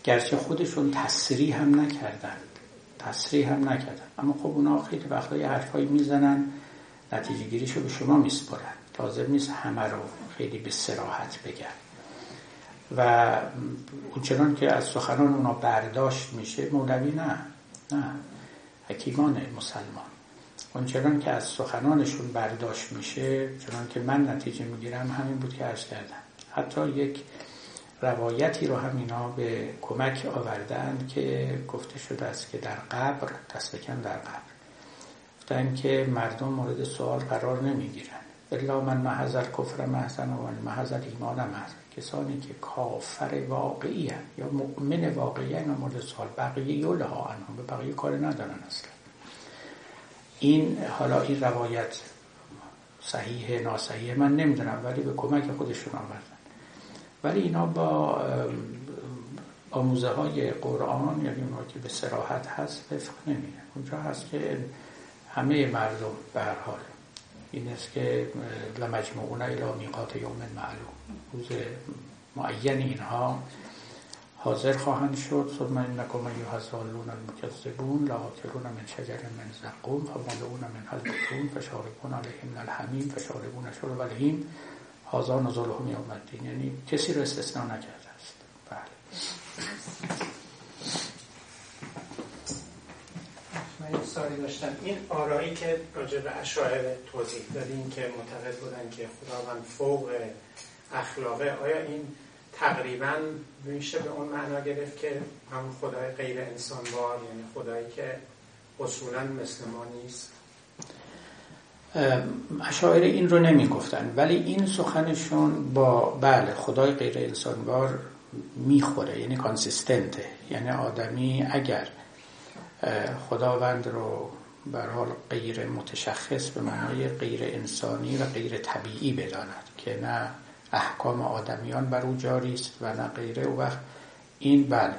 گرچه خودشون تصریح هم نکردند. تصریح هم نکردن اما خب اونا خیلی وقتا یه حرفایی می‌زنن نتیجه گیریشو به شما میسپرن لازم نیست همه رو خیلی به سراحت بگن. و اونچنان که از سخنان اونا برداشت میشه مولوی نه. نه. حکیمان مسلمان. اونچنان که از سخنانشون برداشت میشه چنان که من نتیجه می‌گیرم همین بود که عرض کردم. حتی یک روایتی رو هم اینا به کمک آوردن که گفته شده است که در قبر دست بکن در قبر. گفتن که مردم مورد سوال قرار نمی‌گیرن. الا من محضر کفر محزن و من محضر ایمان محزن کسانی که کافر واقعی هن. یا مؤمن واقعی هن مورد سوال. بقیه یوله ها به بقیه کار ندارن اصلا. این حالا این روایت صحیح ناصحیح من نمی‌دونم ولی به کمک خودشون آوردن. ولی اینا با آموزه های قرآن یعنی اونها که به سراحت هست وفق نمیده اونجا هست که همه مردم به هر حال. این است که لمجموعون الى میقات یوم معلوم. روز معین اینها. حاضر خواهند شد. ثم انکم ایها المکذبون لآکلون من شجر من زقوم فمالئون من البطون فشاربون علیه من الحمیم فشاربون شرب الهیم. هذا نزلهم یوم الدین. یعنی کسی رو استثناء نکرده است. بله. من سالی داشتم. این آرایی که راجع به اشاعره توضیح دادیم که معتقد بودن که خداوند فوق اخلاقه آیا این تقریبا میشه به اون معنا گرفت که هم خدای غیر انسانوار یعنی خدایی که اصولا مثل ما نیست. اشاعره این رو نمی گفتن ولی این سخنشون با بله خدای غیر انسانوار می‌خوره یعنی کانسیستنته یعنی آدمی اگر خداوند رو بر حال غیر متشخص به معنای غیر انسانی و غیر طبیعی بداند که نه احکام آدمیان بر او جاری است و نه غیره و وقت این بله.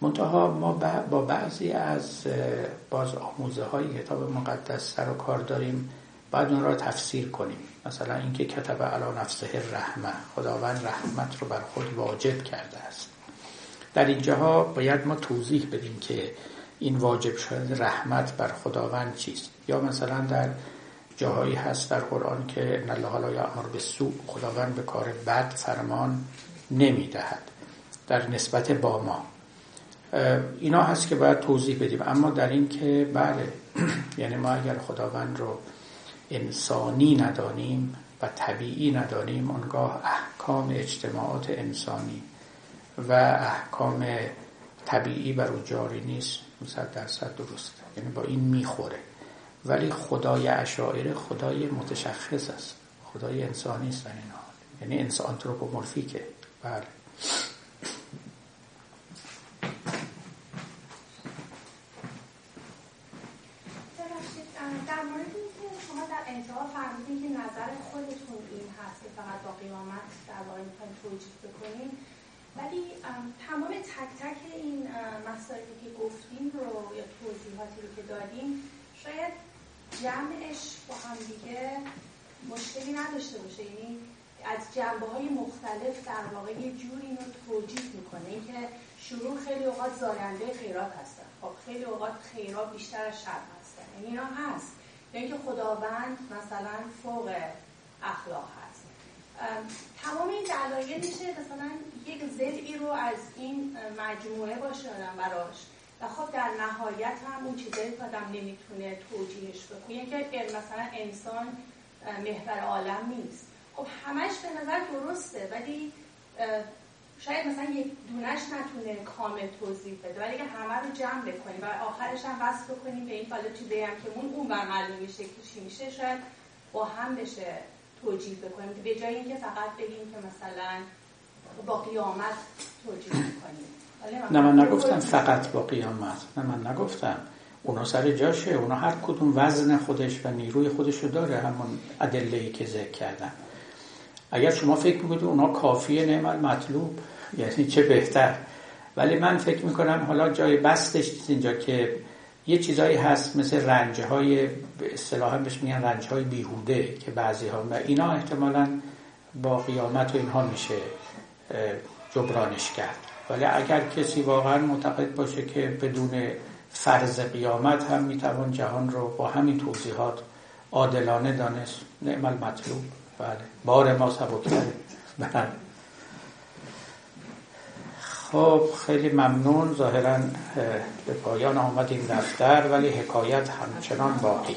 منتها ما با بعضی از باز آموزه های کتاب مقدس سر و کار داریم. باید اون را تفسیر کنیم. مثلا اینکه کتب علی نفسه رحمه خداوند رحمت رو بر خود واجب کرده است. در اینجاها باید ما توضیح بدیم که این واجب شده رحمت بر خداوند چیست. یا مثلا در جاهایی هست در قرآن که ان الله لا یامر بالسوء خداوند به کار بد فرمان نمی‌دهد در نسبت با ما. اینا هست که باید توضیح بدیم. اما در این که بله یعنی ما اگر خداوند رو انسانی ندانیم و طبیعی ندانیم آنگاه احکام اجتماعات انسانی و احکام طبیعی بر او جاری نیست. صد درصد درست. یعنی با این می‌خوره. ولی خدای اشاعره خدای متشخص است. خدای انسانی است در این حال. یعنی انسان آنتروپومورفیکه. بله. ولی تمام تک تک این مسائلی که گفتیم رو یا توضیحاتی رو که دادیم شاید جمعش با هم دیگه مشکلی نداشته باشه. یعنی از جنبه های مختلف در واقع یه جوری اینو توجیه می‌کنه. اینکه شروع خیلی اوقات زاینده خیرات هستن. خب خیلی اوقات خیرات بیشتر از شر هستن. یعنی اینا هست. یا اینکه خداوند مثلا فوق اخلاق هست. تمام این دلایل میشه مثلا یک زدی رو از این مجموعه باشه آدم براش. و خب در نهایت هم اون چیزایی که آدم نمی‌تونه توجیهش بکنه یعنی که مثلا انسان محور عالم نیست. خب همش به نظر درسته ولی شاید مثلا یک دونش نتونه کامل توضیح بده ولی اگه همه رو جمع بکنیم و آخرش هم وصل بکنیم به این حالا چیزی هم که اون اون معلوم میشه که چی میشه شاید با هم بشه توجیه بکنیم. به جای اینکه فقط بگیم که مثلا با قیامت توجیه بکنیم. نه من نگفتم فقط با قیامت. نه من نگفتم. اونا سر جاشه اونا هر کدوم وزن خودش و نیروی خودشو داره همون ادله که ذکر کردم. اگر شما فکر می‌کنید اونا کافیه نعمل مطلوب یعنی چه بهتر. ولی من فکر می‌کنم حالا جای بستش اینجا که یه چیزایی هست مثل رنج های به اصطلاح بهش میگن رنج های بیهوده که بعضی ها و اینا احتمالا با قیامت و اینها میشه جبرانش کرد. ولی اگر کسی واقعا معتقد باشه که بدون فرض قیامت هم می‌توان جهان رو با همین توضیحات عادلانه دانست. نعم المطلوب. بله. بار ما سبکتره بله. خب خیلی ممنون. ظاهرا به پایان آمد این دفتر ولی حکایت همچنان باقی.